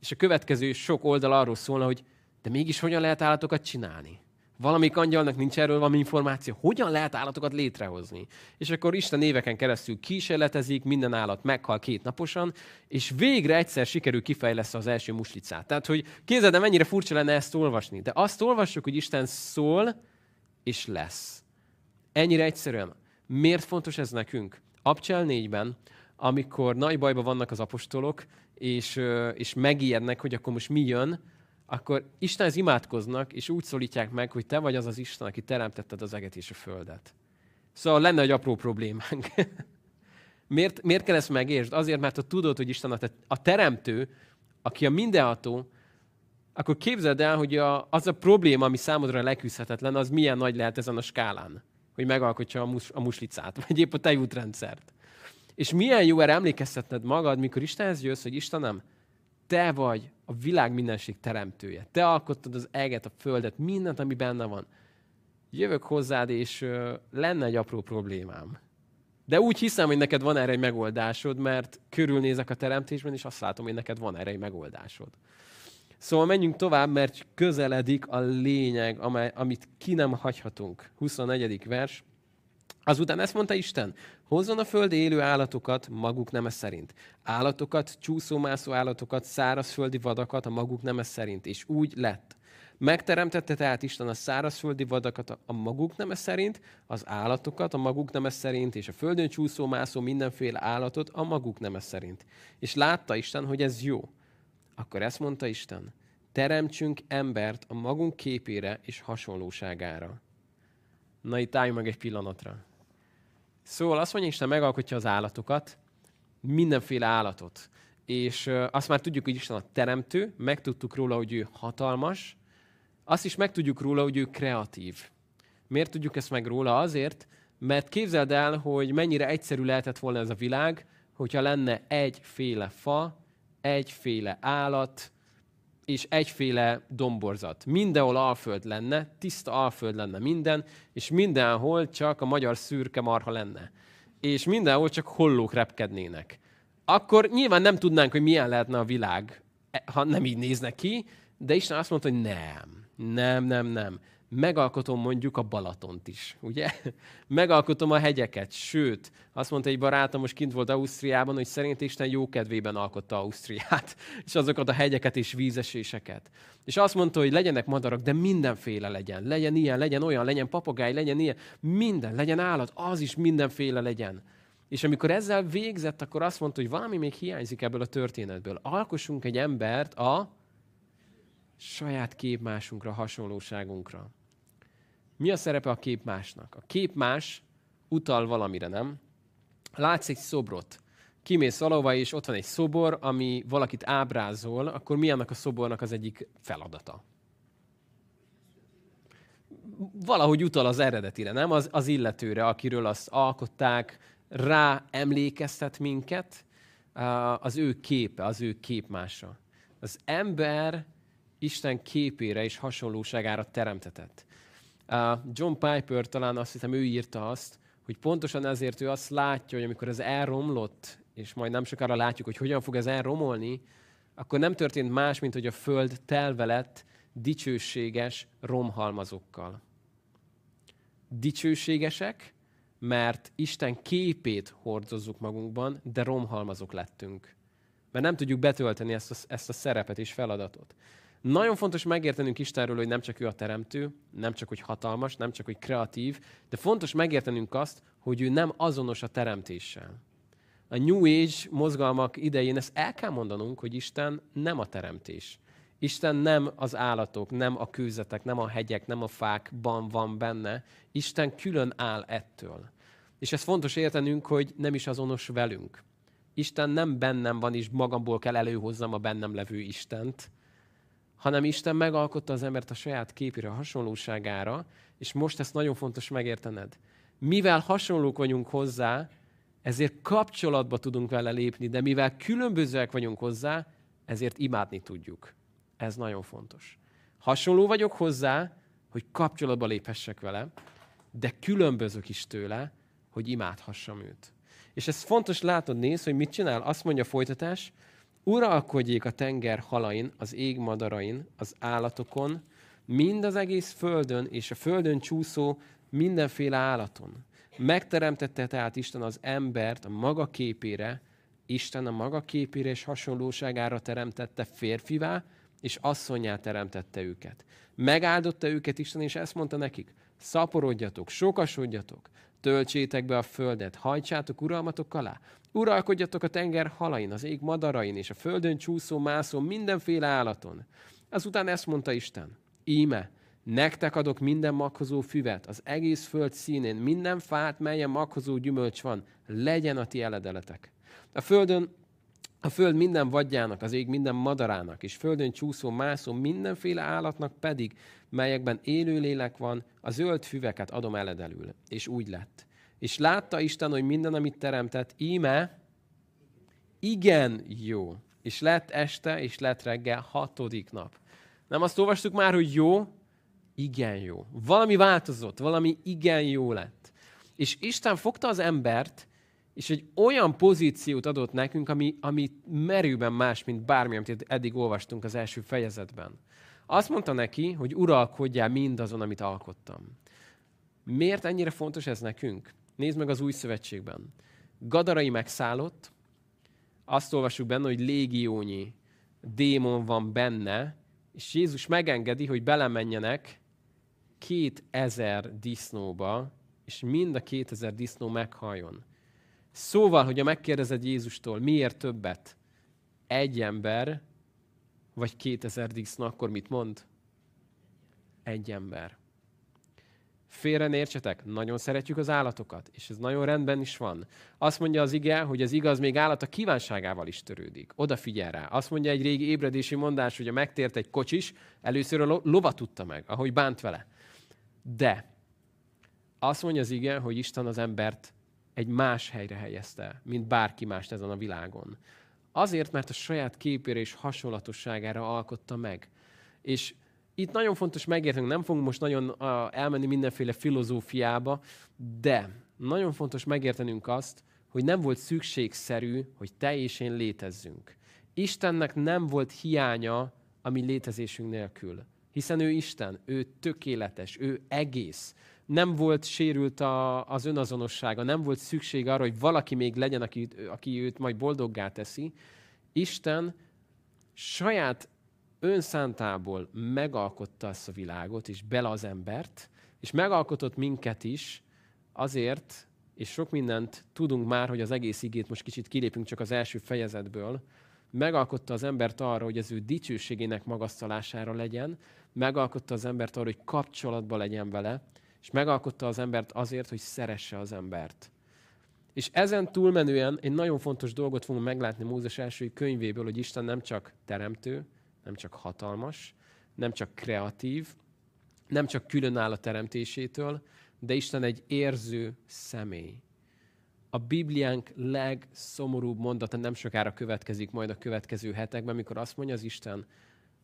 És a következő sok oldal arról szólna, hogy de mégis hogyan lehet állatokat csinálni? Valamik angyalnak nincs erről valami információ. Hogyan lehet állatokat létrehozni? És akkor Isten éveken keresztül kísérletezik, minden állat meghal két naposan, és végre egyszer sikerül kifejlesz az első muslicát. Tehát, hogy képzeld, mennyire furcsa lenne ezt olvasni. De azt olvassuk, hogy Isten szól, és lesz. Ennyire egyszerűen. Miért fontos ez nekünk? Abcsel 4-ben, amikor nagy bajban vannak az apostolok, és, és megijednek, hogy akkor most mi jön, akkor Istenhez imádkoznak, és úgy szólítják meg, hogy te vagy az az Isten, aki teremtetted az eget és a földet. Szóval lenne egy apró problémánk. (laughs) miért, miért kell ezt megértsd? Azért, mert ha tudod, hogy Isten a, te, a teremtő, aki a mindenható, akkor képzeld el, hogy a, az a probléma, ami számodra leküzdhetetlen, az milyen nagy lehet ezen a skálán, hogy megalkotja a, mus, a muslicát, vagy épp a tejútrendszert. És milyen jó erre emlékeztetned magad, mikor Istenhez jössz, hogy Istenem, te vagy a világ mindenség teremtője. Te alkottad az eget, a földet, mindent, ami benne van. Jövök hozzád, és ö, lenne egy apró problémám. De úgy hiszem, hogy neked van erre egy megoldásod, mert körülnézek a teremtésben, és azt látom, hogy neked van erre egy megoldásod. Szóval menjünk tovább, mert közeledik a lényeg, amely, amit ki nem hagyhatunk. 24. vers. Azután ezt mondta Isten, hozzon a föld élő állatokat maguk neme szerint. Állatokat, csúszómászó állatokat, szárazföldi vadakat a maguk neme szerint. És úgy lett. Megteremtette tehát Isten a szárazföldi vadakat a maguk neme szerint, az állatokat a maguk neme szerint, és a földön csúszómászó mindenféle állatot a maguk neme szerint. És látta Isten, hogy ez jó. Akkor ezt mondta Isten, teremtsünk embert a magunk képére és hasonlóságára. Na itt álljunk meg egy pillanatra. Szóval azt mondja, Isten megalkotja az állatokat, mindenféle állatot. És azt már tudjuk, hogy Isten a teremtő, megtudtuk róla, hogy ő hatalmas, azt is megtudjuk róla, hogy ő kreatív. Miért tudjuk ezt meg róla? Azért, mert képzeld el, hogy mennyire egyszerű lehetett volna ez a világ, hogyha lenne egyféle fa, egyféle állat, és egyféle domborzat. Mindenhol alföld lenne, tiszta alföld lenne minden, és mindenhol csak a magyar szürke marha lenne. És mindenhol csak hollók repkednének. Akkor nyilván nem tudnánk, hogy milyen lehetne a világ, e, ha nem így néznek ki, de Isten azt mondta, hogy nem, nem, nem, nem megalkotom mondjuk a Balatont is, ugye? (laughs) Megalkotom a hegyeket, sőt, azt mondta egy barátom, most kint volt Ausztriában, hogy szerint Isten jó kedvében alkotta Ausztriát, (laughs) és azokat a hegyeket és vízeséseket. És azt mondta, hogy legyenek madarak, de mindenféle legyen. Legyen ilyen, legyen olyan, legyen papagáj, legyen ilyen, minden, legyen állat, az is mindenféle legyen. És amikor ezzel végzett, akkor azt mondta, hogy valami még hiányzik ebből a történetből. Alkossunk egy embert a saját képmásunkra, hasonlóságunkra. Mi a szerepe a képmásnak? A képmás utal valamire, nem? Látsz egy szobrot. kimész valahova, és ott van egy szobor, ami valakit ábrázol, akkor mi annak a szobornak az egyik feladata? Valahogy utal az eredetire, nem? Az, az illetőre, akiről azt alkották, rá emlékeztet minket, az ő képe, az ő képmása. Az ember Isten képére és hasonlóságára teremtetett. John Piper talán azt hiszem ő írta azt, hogy pontosan ezért ő azt látja, hogy amikor ez elromlott, és majd nem sokára látjuk, hogy hogyan fog ez elromolni, akkor nem történt más, mint hogy a föld telve lett dicsőséges romhalmazokkal. Dicsőségesek, mert Isten képét hordozzuk magunkban, de romhalmazok lettünk. Mert nem tudjuk betölteni ezt a, ezt a szerepet és feladatot. Nagyon fontos megértenünk Istenről, hogy nem csak ő a teremtő, nem csak hogy hatalmas, nem csak hogy kreatív, de fontos megértenünk azt, hogy ő nem azonos a teremtéssel. A New Age mozgalmak idején ezt el kell mondanunk, hogy Isten nem a teremtés. Isten nem az állatok, nem a kőzetek, nem a hegyek, nem a fákban van benne. Isten külön áll ettől. És ez fontos értenünk, hogy nem is azonos velünk. Isten nem bennem van, és magamból kell előhozzam a bennem levő Istent, hanem Isten megalkotta az embert a saját képére, a hasonlóságára, és most ezt nagyon fontos megértened. Mivel hasonlók vagyunk hozzá, ezért kapcsolatba tudunk vele lépni, de mivel különbözőek vagyunk hozzá, ezért imádni tudjuk. Ez nagyon fontos. Hasonló vagyok hozzá, hogy kapcsolatba léphessek vele, de különbözök is tőle, hogy imádhassam őt. És ez fontos látod, néz, hogy mit csinál. Azt mondja a folytatás, uralkodjék a tenger halain, az ég madarain, az állatokon, mind az egész földön, és a földön csúszó mindenféle állaton. Megteremtette tehát Isten az embert a maga képére, Isten a maga képére és hasonlóságára teremtette férfivá, és asszonyá teremtette őket. Megáldotta őket Isten, és ezt mondta nekik, szaporodjatok, sokasodjatok, töltsétek be a földet, hajtsátok uralmatok alá, uralkodjatok a tenger halain, az ég madarain, és a földön csúszó, mászó mindenféle állaton. Azután ezt mondta Isten, íme, nektek adok minden maghozó füvet, az egész föld színén, minden fát, melyen maghozó gyümölcs van, legyen a ti eledeletek. A földön a föld minden vadjának, az ég minden madarának, és földön csúszó, mászó mindenféle állatnak pedig, melyekben élőlélek van, a zöld füveket adom eledelül. És úgy lett. És látta Isten, hogy minden, amit teremtett, íme, igen jó. És lett este, és lett reggel, hatodik nap. Nem azt olvastuk már, hogy jó? Igen jó. Valami változott, valami igen jó lett. És Isten fogta az embert, és egy olyan pozíciót adott nekünk, ami, ami merőben más, mint bármi, amit eddig olvastunk az első fejezetben. Azt mondta neki, hogy uralkodjál mindazon, amit alkottam. Miért ennyire fontos ez nekünk? Nézd meg az új szövetségben. Gadarai megszállott, azt olvassuk benne, hogy légiónyi démon van benne, és Jézus megengedi, hogy belemenjenek két ezer disznóba, és mind a kétezer disznó meghalljon. Szóval, hogyha megkérdezed Jézustól, miért többet? Egy ember, vagy kétezer disznó, akkor mit mond? Egy ember. Félre értsetek, nagyon szeretjük az állatokat, és ez nagyon rendben is van. Azt mondja az ige, hogy az igaz még állat a kívánságával is törődik. Odafigyel rá. Azt mondja egy régi ébredési mondás, hogy a megtért egy kocsis, először a lova tudta meg, ahogy bánt vele. De azt mondja az ige, hogy Isten az embert egy más helyre helyezte, mint bárki mást ezen a világon. Azért, mert a saját képére és hasonlatosságára alkotta meg. És itt nagyon fontos megértenünk, nem fogunk most nagyon elmenni mindenféle filozófiába, de nagyon fontos megértenünk azt, hogy nem volt szükségszerű, hogy te és én létezzünk. Istennek nem volt hiánya a mi létezésünk nélkül. Hiszen ő Isten, ő tökéletes, ő egész nem volt sérült a, az önazonossága, nem volt szükség arra, hogy valaki még legyen, aki, aki őt majd boldoggá teszi. Isten saját önszántából megalkotta ezt a világot, és bele az embert, és megalkotott minket is azért, és sok mindent tudunk már, hogy az egész igét most kicsit kilépünk csak az első fejezetből, megalkotta az embert arra, hogy az ő dicsőségének magasztalására legyen, megalkotta az embert arra, hogy kapcsolatba legyen vele, és megalkotta az embert azért, hogy szeresse az embert. És ezen túlmenően egy nagyon fontos dolgot fogunk meglátni Mózes első könyvéből, hogy Isten nem csak teremtő, nem csak hatalmas, nem csak kreatív, nem csak különáll a teremtésétől, de Isten egy érző személy. A Bibliánk legszomorúbb mondata nem sokára következik majd a következő hetekben, amikor azt mondja az Isten,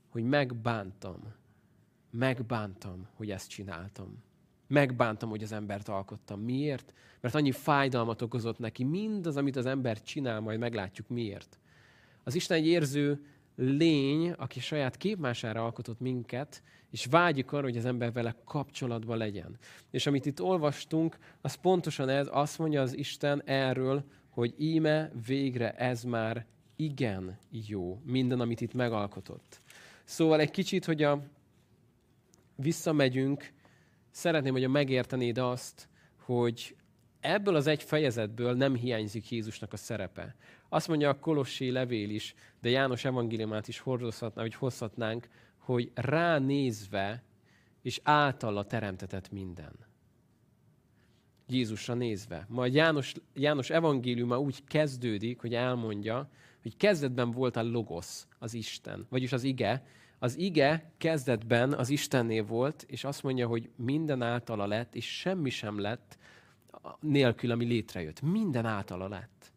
hogy megbántam, megbántam, hogy ezt csináltam. Megbántam, hogy az embert alkottam. Miért? Mert annyi fájdalmat okozott neki. Mindaz, amit az ember csinál, majd meglátjuk miért. Az Isten egy érző lény, aki saját képmására alkotott minket, és vágyik arra, hogy az ember vele kapcsolatban legyen. És amit itt olvastunk, az pontosan ez, azt mondja az Isten erről, hogy íme végre ez már igen jó, minden, amit itt megalkotott. Szóval egy kicsit, hogy a visszamegyünk, szeretném, hogy a megértenéd azt, hogy ebből az egy fejezetből nem hiányzik Jézusnak a szerepe. Azt mondja a Kolossi levél is, de János evangéliumát is hordozhatná, hogy hozhatnánk, hogy ránézve és általa teremtetett minden. Jézusra nézve. Majd János, János evangéliuma úgy kezdődik, hogy elmondja, hogy kezdetben volt a logosz, az Isten, vagyis az ige. Az ige kezdetben az Istennél volt, és azt mondja, hogy minden általa lett, és semmi sem lett nélkül, ami létrejött. Minden általa lett.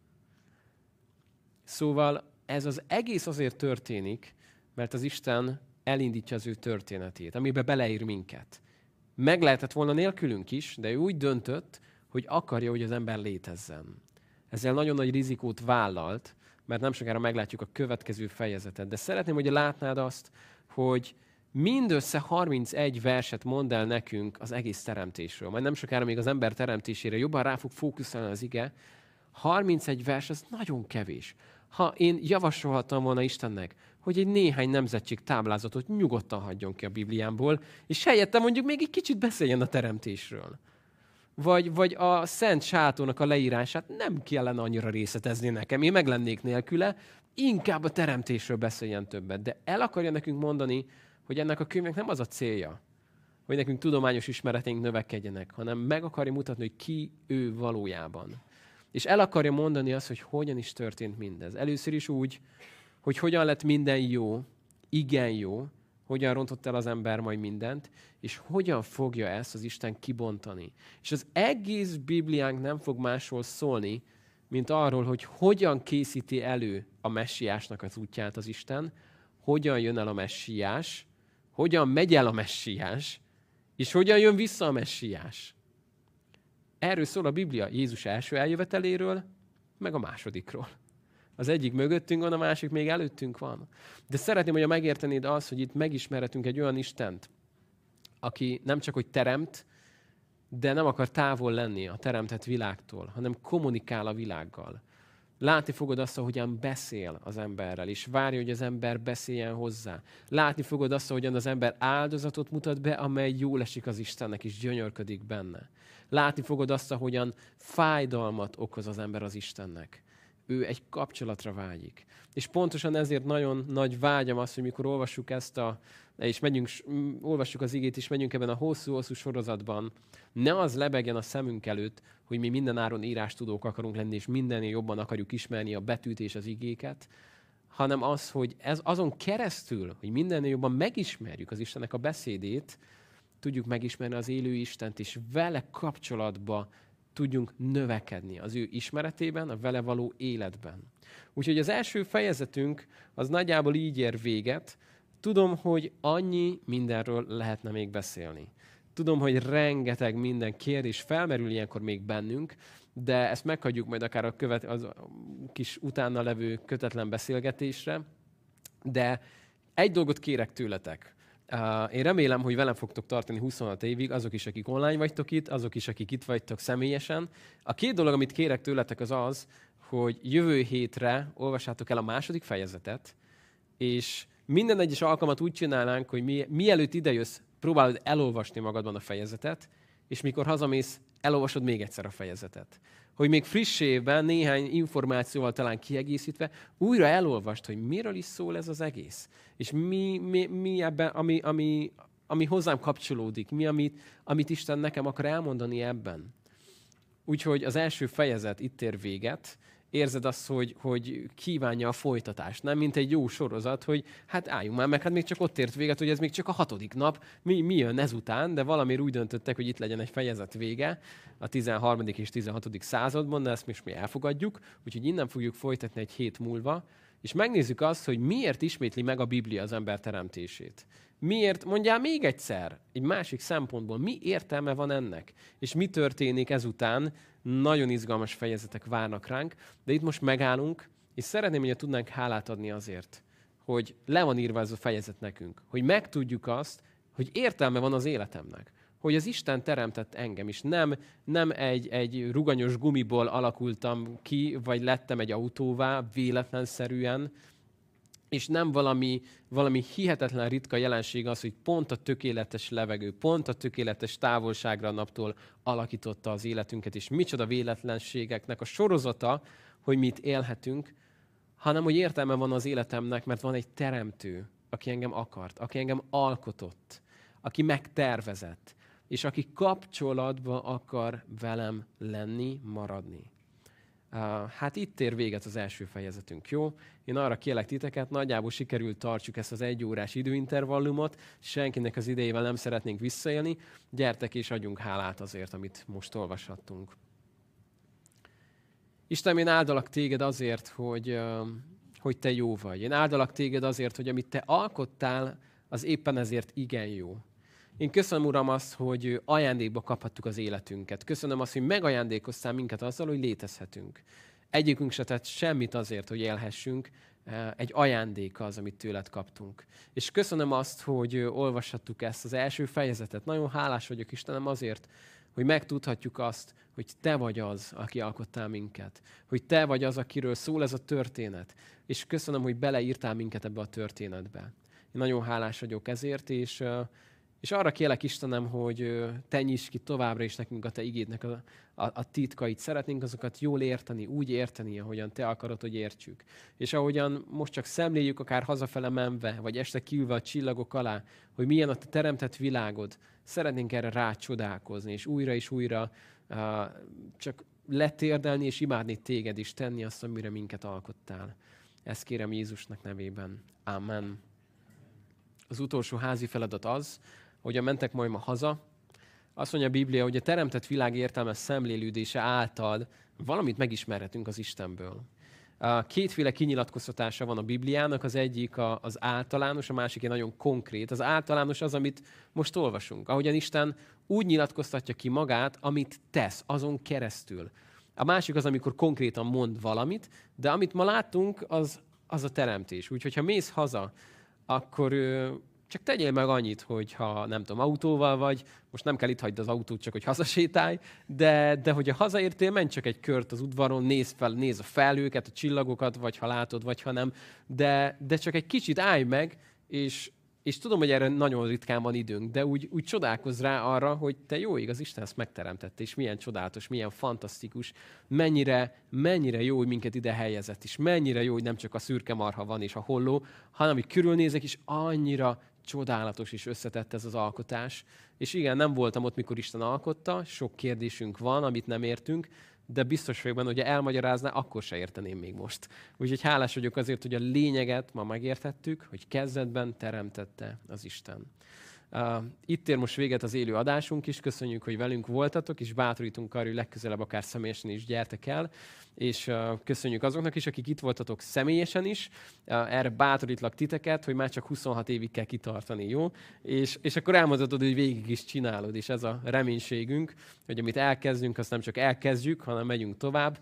Szóval ez az egész azért történik, mert az Isten elindítja az ő történetét, amiben beleír minket. Meg lehetett volna nélkülünk is, de ő úgy döntött, hogy akarja, hogy az ember létezzen. Ezzel nagyon nagy rizikót vállalt, mert nem sokára meglátjuk a következő fejezetet. De szeretném, hogy látnád azt, hogy mindössze 31 verset mond el nekünk az egész teremtésről. Majd nem sokára még az ember teremtésére jobban rá fog fókuszálni az ige. 31 vers, az nagyon kevés. Ha én javasolhattam volna Istennek, hogy egy néhány nemzetség táblázatot nyugodtan hagyjon ki a Bibliámból, és helyette mondjuk még egy kicsit beszéljen a teremtésről. Vagy, vagy a Szent Sátónak a leírását nem kellene annyira részletezni nekem, én meg lennék nélküle, inkább a teremtésről beszéljen többet. De el akarja nekünk mondani, hogy ennek a könyvnek nem az a célja, hogy nekünk tudományos ismereteink növekedjenek, hanem meg akarja mutatni, hogy ki ő valójában. És el akarja mondani azt, hogy hogyan is történt mindez. Először is úgy, hogy hogyan lett minden jó, igen jó, hogyan rontott el az ember majd mindent, és hogyan fogja ezt az Isten kibontani. És az egész Bibliánk nem fog másról szólni, mint arról, hogy hogyan készíti elő a messiásnak az útját az Isten, hogyan jön el a messiás, hogyan megy el a messiás, és hogyan jön vissza a messiás. Erről szól a Biblia Jézus első eljöveteléről, meg a másodikról. Az egyik mögöttünk van, a másik még előttünk van. De szeretném, hogy megértenéd az, hogy itt megismerhetünk egy olyan Istent, aki nem csak hogy teremt, de nem akar távol lenni a teremtett világtól, hanem kommunikál a világgal. Látni fogod azt, ahogyan beszél az emberrel, és várja, hogy az ember beszéljen hozzá. Látni fogod azt, ahogyan az ember áldozatot mutat be, amely jól esik az Istennek, és gyönyörködik benne. Látni fogod azt, ahogyan fájdalmat okoz az ember az Istennek ő egy kapcsolatra vágyik. És pontosan ezért nagyon nagy vágyam az, hogy mikor olvassuk ezt a, és megyünk, olvassuk az igét, és megyünk ebben a hosszú-hosszú sorozatban, ne az lebegjen a szemünk előtt, hogy mi minden áron írástudók akarunk lenni, és mindennél jobban akarjuk ismerni a betűt és az igéket, hanem az, hogy ez azon keresztül, hogy mindennél jobban megismerjük az Istennek a beszédét, tudjuk megismerni az élő Istent, és vele kapcsolatba tudjunk növekedni az ő ismeretében, a vele való életben. Úgyhogy az első fejezetünk az nagyjából így ér véget. Tudom, hogy annyi mindenről lehetne még beszélni. Tudom, hogy rengeteg minden kérdés felmerül ilyenkor még bennünk, de ezt meghagyjuk majd akár a követ, az a kis utána levő kötetlen beszélgetésre. De egy dolgot kérek tőletek. Uh, én remélem, hogy velem fogtok tartani 26 évig, azok is, akik online vagytok itt, azok is, akik itt vagytok személyesen. A két dolog, amit kérek tőletek, az az, hogy jövő hétre olvassátok el a második fejezetet, és minden egyes alkalmat úgy csinálnánk, hogy mi, mielőtt idejössz, próbálod elolvasni magadban a fejezetet, és mikor hazamész, elolvasod még egyszer a fejezetet hogy még friss évben néhány információval talán kiegészítve újra elolvast, hogy miről is szól ez az egész. És mi, mi, mi ebben, ami, ami, ami hozzám kapcsolódik, mi, amit, amit Isten nekem akar elmondani ebben. Úgyhogy az első fejezet itt ér véget, érzed azt, hogy, hogy kívánja a folytatást, nem mint egy jó sorozat, hogy hát álljunk már meg, hát még csak ott ért véget, hogy ez még csak a hatodik nap, mi, mi jön ezután, de valamiért úgy döntöttek, hogy itt legyen egy fejezet vége a 13. és 16. században, de ezt most mi elfogadjuk, úgyhogy innen fogjuk folytatni egy hét múlva, és megnézzük azt, hogy miért ismétli meg a Biblia az ember teremtését. Miért, mondjál még egyszer, egy másik szempontból, mi értelme van ennek? És mi történik ezután? Nagyon izgalmas fejezetek várnak ránk, de itt most megállunk, és szeretném, hogy tudnánk hálát adni azért, hogy le van írva ez a fejezet nekünk. Hogy megtudjuk azt, hogy értelme van az életemnek. Hogy az Isten teremtett engem is. Nem, nem egy, egy ruganyos gumiból alakultam ki, vagy lettem egy autóvá véletlenszerűen, és nem valami, valami hihetetlen ritka jelenség az, hogy pont a tökéletes levegő, pont a tökéletes távolságra a naptól alakította az életünket, és micsoda véletlenségeknek a sorozata, hogy mit élhetünk, hanem hogy értelme van az életemnek, mert van egy teremtő, aki engem akart, aki engem alkotott, aki megtervezett, és aki kapcsolatba akar velem lenni, maradni. Hát itt ér véget az első fejezetünk, jó? Én arra kérlek titeket, nagyjából sikerült tartsuk ezt az egy órás időintervallumot, senkinek az idejével nem szeretnénk visszaélni, gyertek és adjunk hálát azért, amit most olvashattunk. Isten, én áldalak téged azért, hogy, hogy te jó vagy. Én áldalak téged azért, hogy amit te alkottál, az éppen ezért igen jó. Én köszönöm, Uram, azt, hogy ajándékba kaphattuk az életünket. Köszönöm azt, hogy megajándékoztál minket azzal, hogy létezhetünk. Egyikünk se tett semmit azért, hogy élhessünk, egy ajándék az, amit tőled kaptunk. És köszönöm azt, hogy olvashattuk ezt az első fejezetet. Nagyon hálás vagyok Istenem azért, hogy megtudhatjuk azt, hogy te vagy az, aki alkottál minket. Hogy te vagy az, akiről szól ez a történet. És köszönöm, hogy beleírtál minket ebbe a történetbe. Én nagyon hálás vagyok ezért, és és arra kérlek Istenem, hogy te nyisd ki továbbra is nekünk a te igédnek a, a, a titkait. Szeretnénk azokat jól érteni, úgy érteni, ahogyan te akarod, hogy értsük. És ahogyan most csak szemléljük, akár hazafele menve, vagy este kiülve a csillagok alá, hogy milyen a te teremtett világod, szeretnénk erre rácsodálkozni, és újra és újra uh, csak letérdelni és imádni téged is, tenni azt, amire minket alkottál. Ezt kérem Jézusnak nevében. Amen. Az utolsó házi feladat az, hogyan mentek majd ma haza, azt mondja a Biblia, hogy a teremtett világ értelmes szemlélődése által valamit megismerhetünk az Istenből. Kétféle kinyilatkoztatása van a Bibliának, az egyik az általános, a másik egy nagyon konkrét. Az általános az, amit most olvasunk. Ahogyan Isten úgy nyilatkoztatja ki magát, amit tesz, azon keresztül. A másik az, amikor konkrétan mond valamit, de amit ma láttunk, az, az a teremtés. Úgyhogy ha mész haza, akkor csak tegyél meg annyit, hogy ha nem tudom, autóval vagy, most nem kell itt hagyd az autót, csak hogy hazasétálj, de, de hogy a hazaértél, menj csak egy kört az udvaron, nézd fel, nézd a felhőket, a csillagokat, vagy ha látod, vagy ha nem, de, de csak egy kicsit állj meg, és, és tudom, hogy erre nagyon ritkán van időnk, de úgy, úgy csodálkozz rá arra, hogy te jó igaz, Isten ezt megteremtette, és milyen csodálatos, milyen fantasztikus, mennyire, mennyire jó, hogy minket ide helyezett, és mennyire jó, hogy nem csak a szürke marha van és a holló, hanem hogy körülnézek, és annyira csodálatos és összetett ez az alkotás. És igen, nem voltam ott, mikor Isten alkotta, sok kérdésünk van, amit nem értünk, de biztos vagyok benne, hogy elmagyarázná, akkor se érteném még most. Úgyhogy hálás vagyok azért, hogy a lényeget ma megértettük, hogy kezdetben teremtette az Isten. Itt ér most véget az élő adásunk is, köszönjük, hogy velünk voltatok, és bátorítunk arra, hogy legközelebb akár személyesen is gyertek el, és köszönjük azoknak is, akik itt voltatok személyesen is, erre bátorítlak titeket, hogy már csak 26 évig kell kitartani, jó? És, és akkor elmondhatod, hogy végig is csinálod, és ez a reménységünk, hogy amit elkezdünk, azt nem csak elkezdjük, hanem megyünk tovább.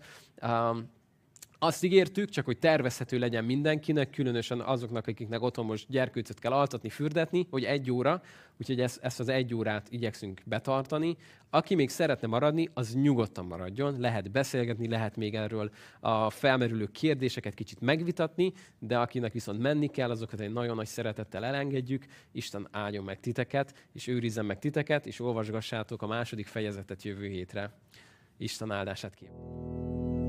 Azt ígértük, csak hogy tervezhető legyen mindenkinek, különösen azoknak, akiknek otthon most gyerkőcöt kell altatni, fürdetni, hogy egy óra, úgyhogy ezt, ezt az egy órát igyekszünk betartani. Aki még szeretne maradni, az nyugodtan maradjon, lehet beszélgetni, lehet még erről a felmerülő kérdéseket kicsit megvitatni, de akinek viszont menni kell, azokat egy nagyon nagy szeretettel elengedjük. Isten áldjon meg titeket, és őrizzen meg titeket, és olvasgassátok a második fejezetet jövő hétre. Isten áldását kívánok!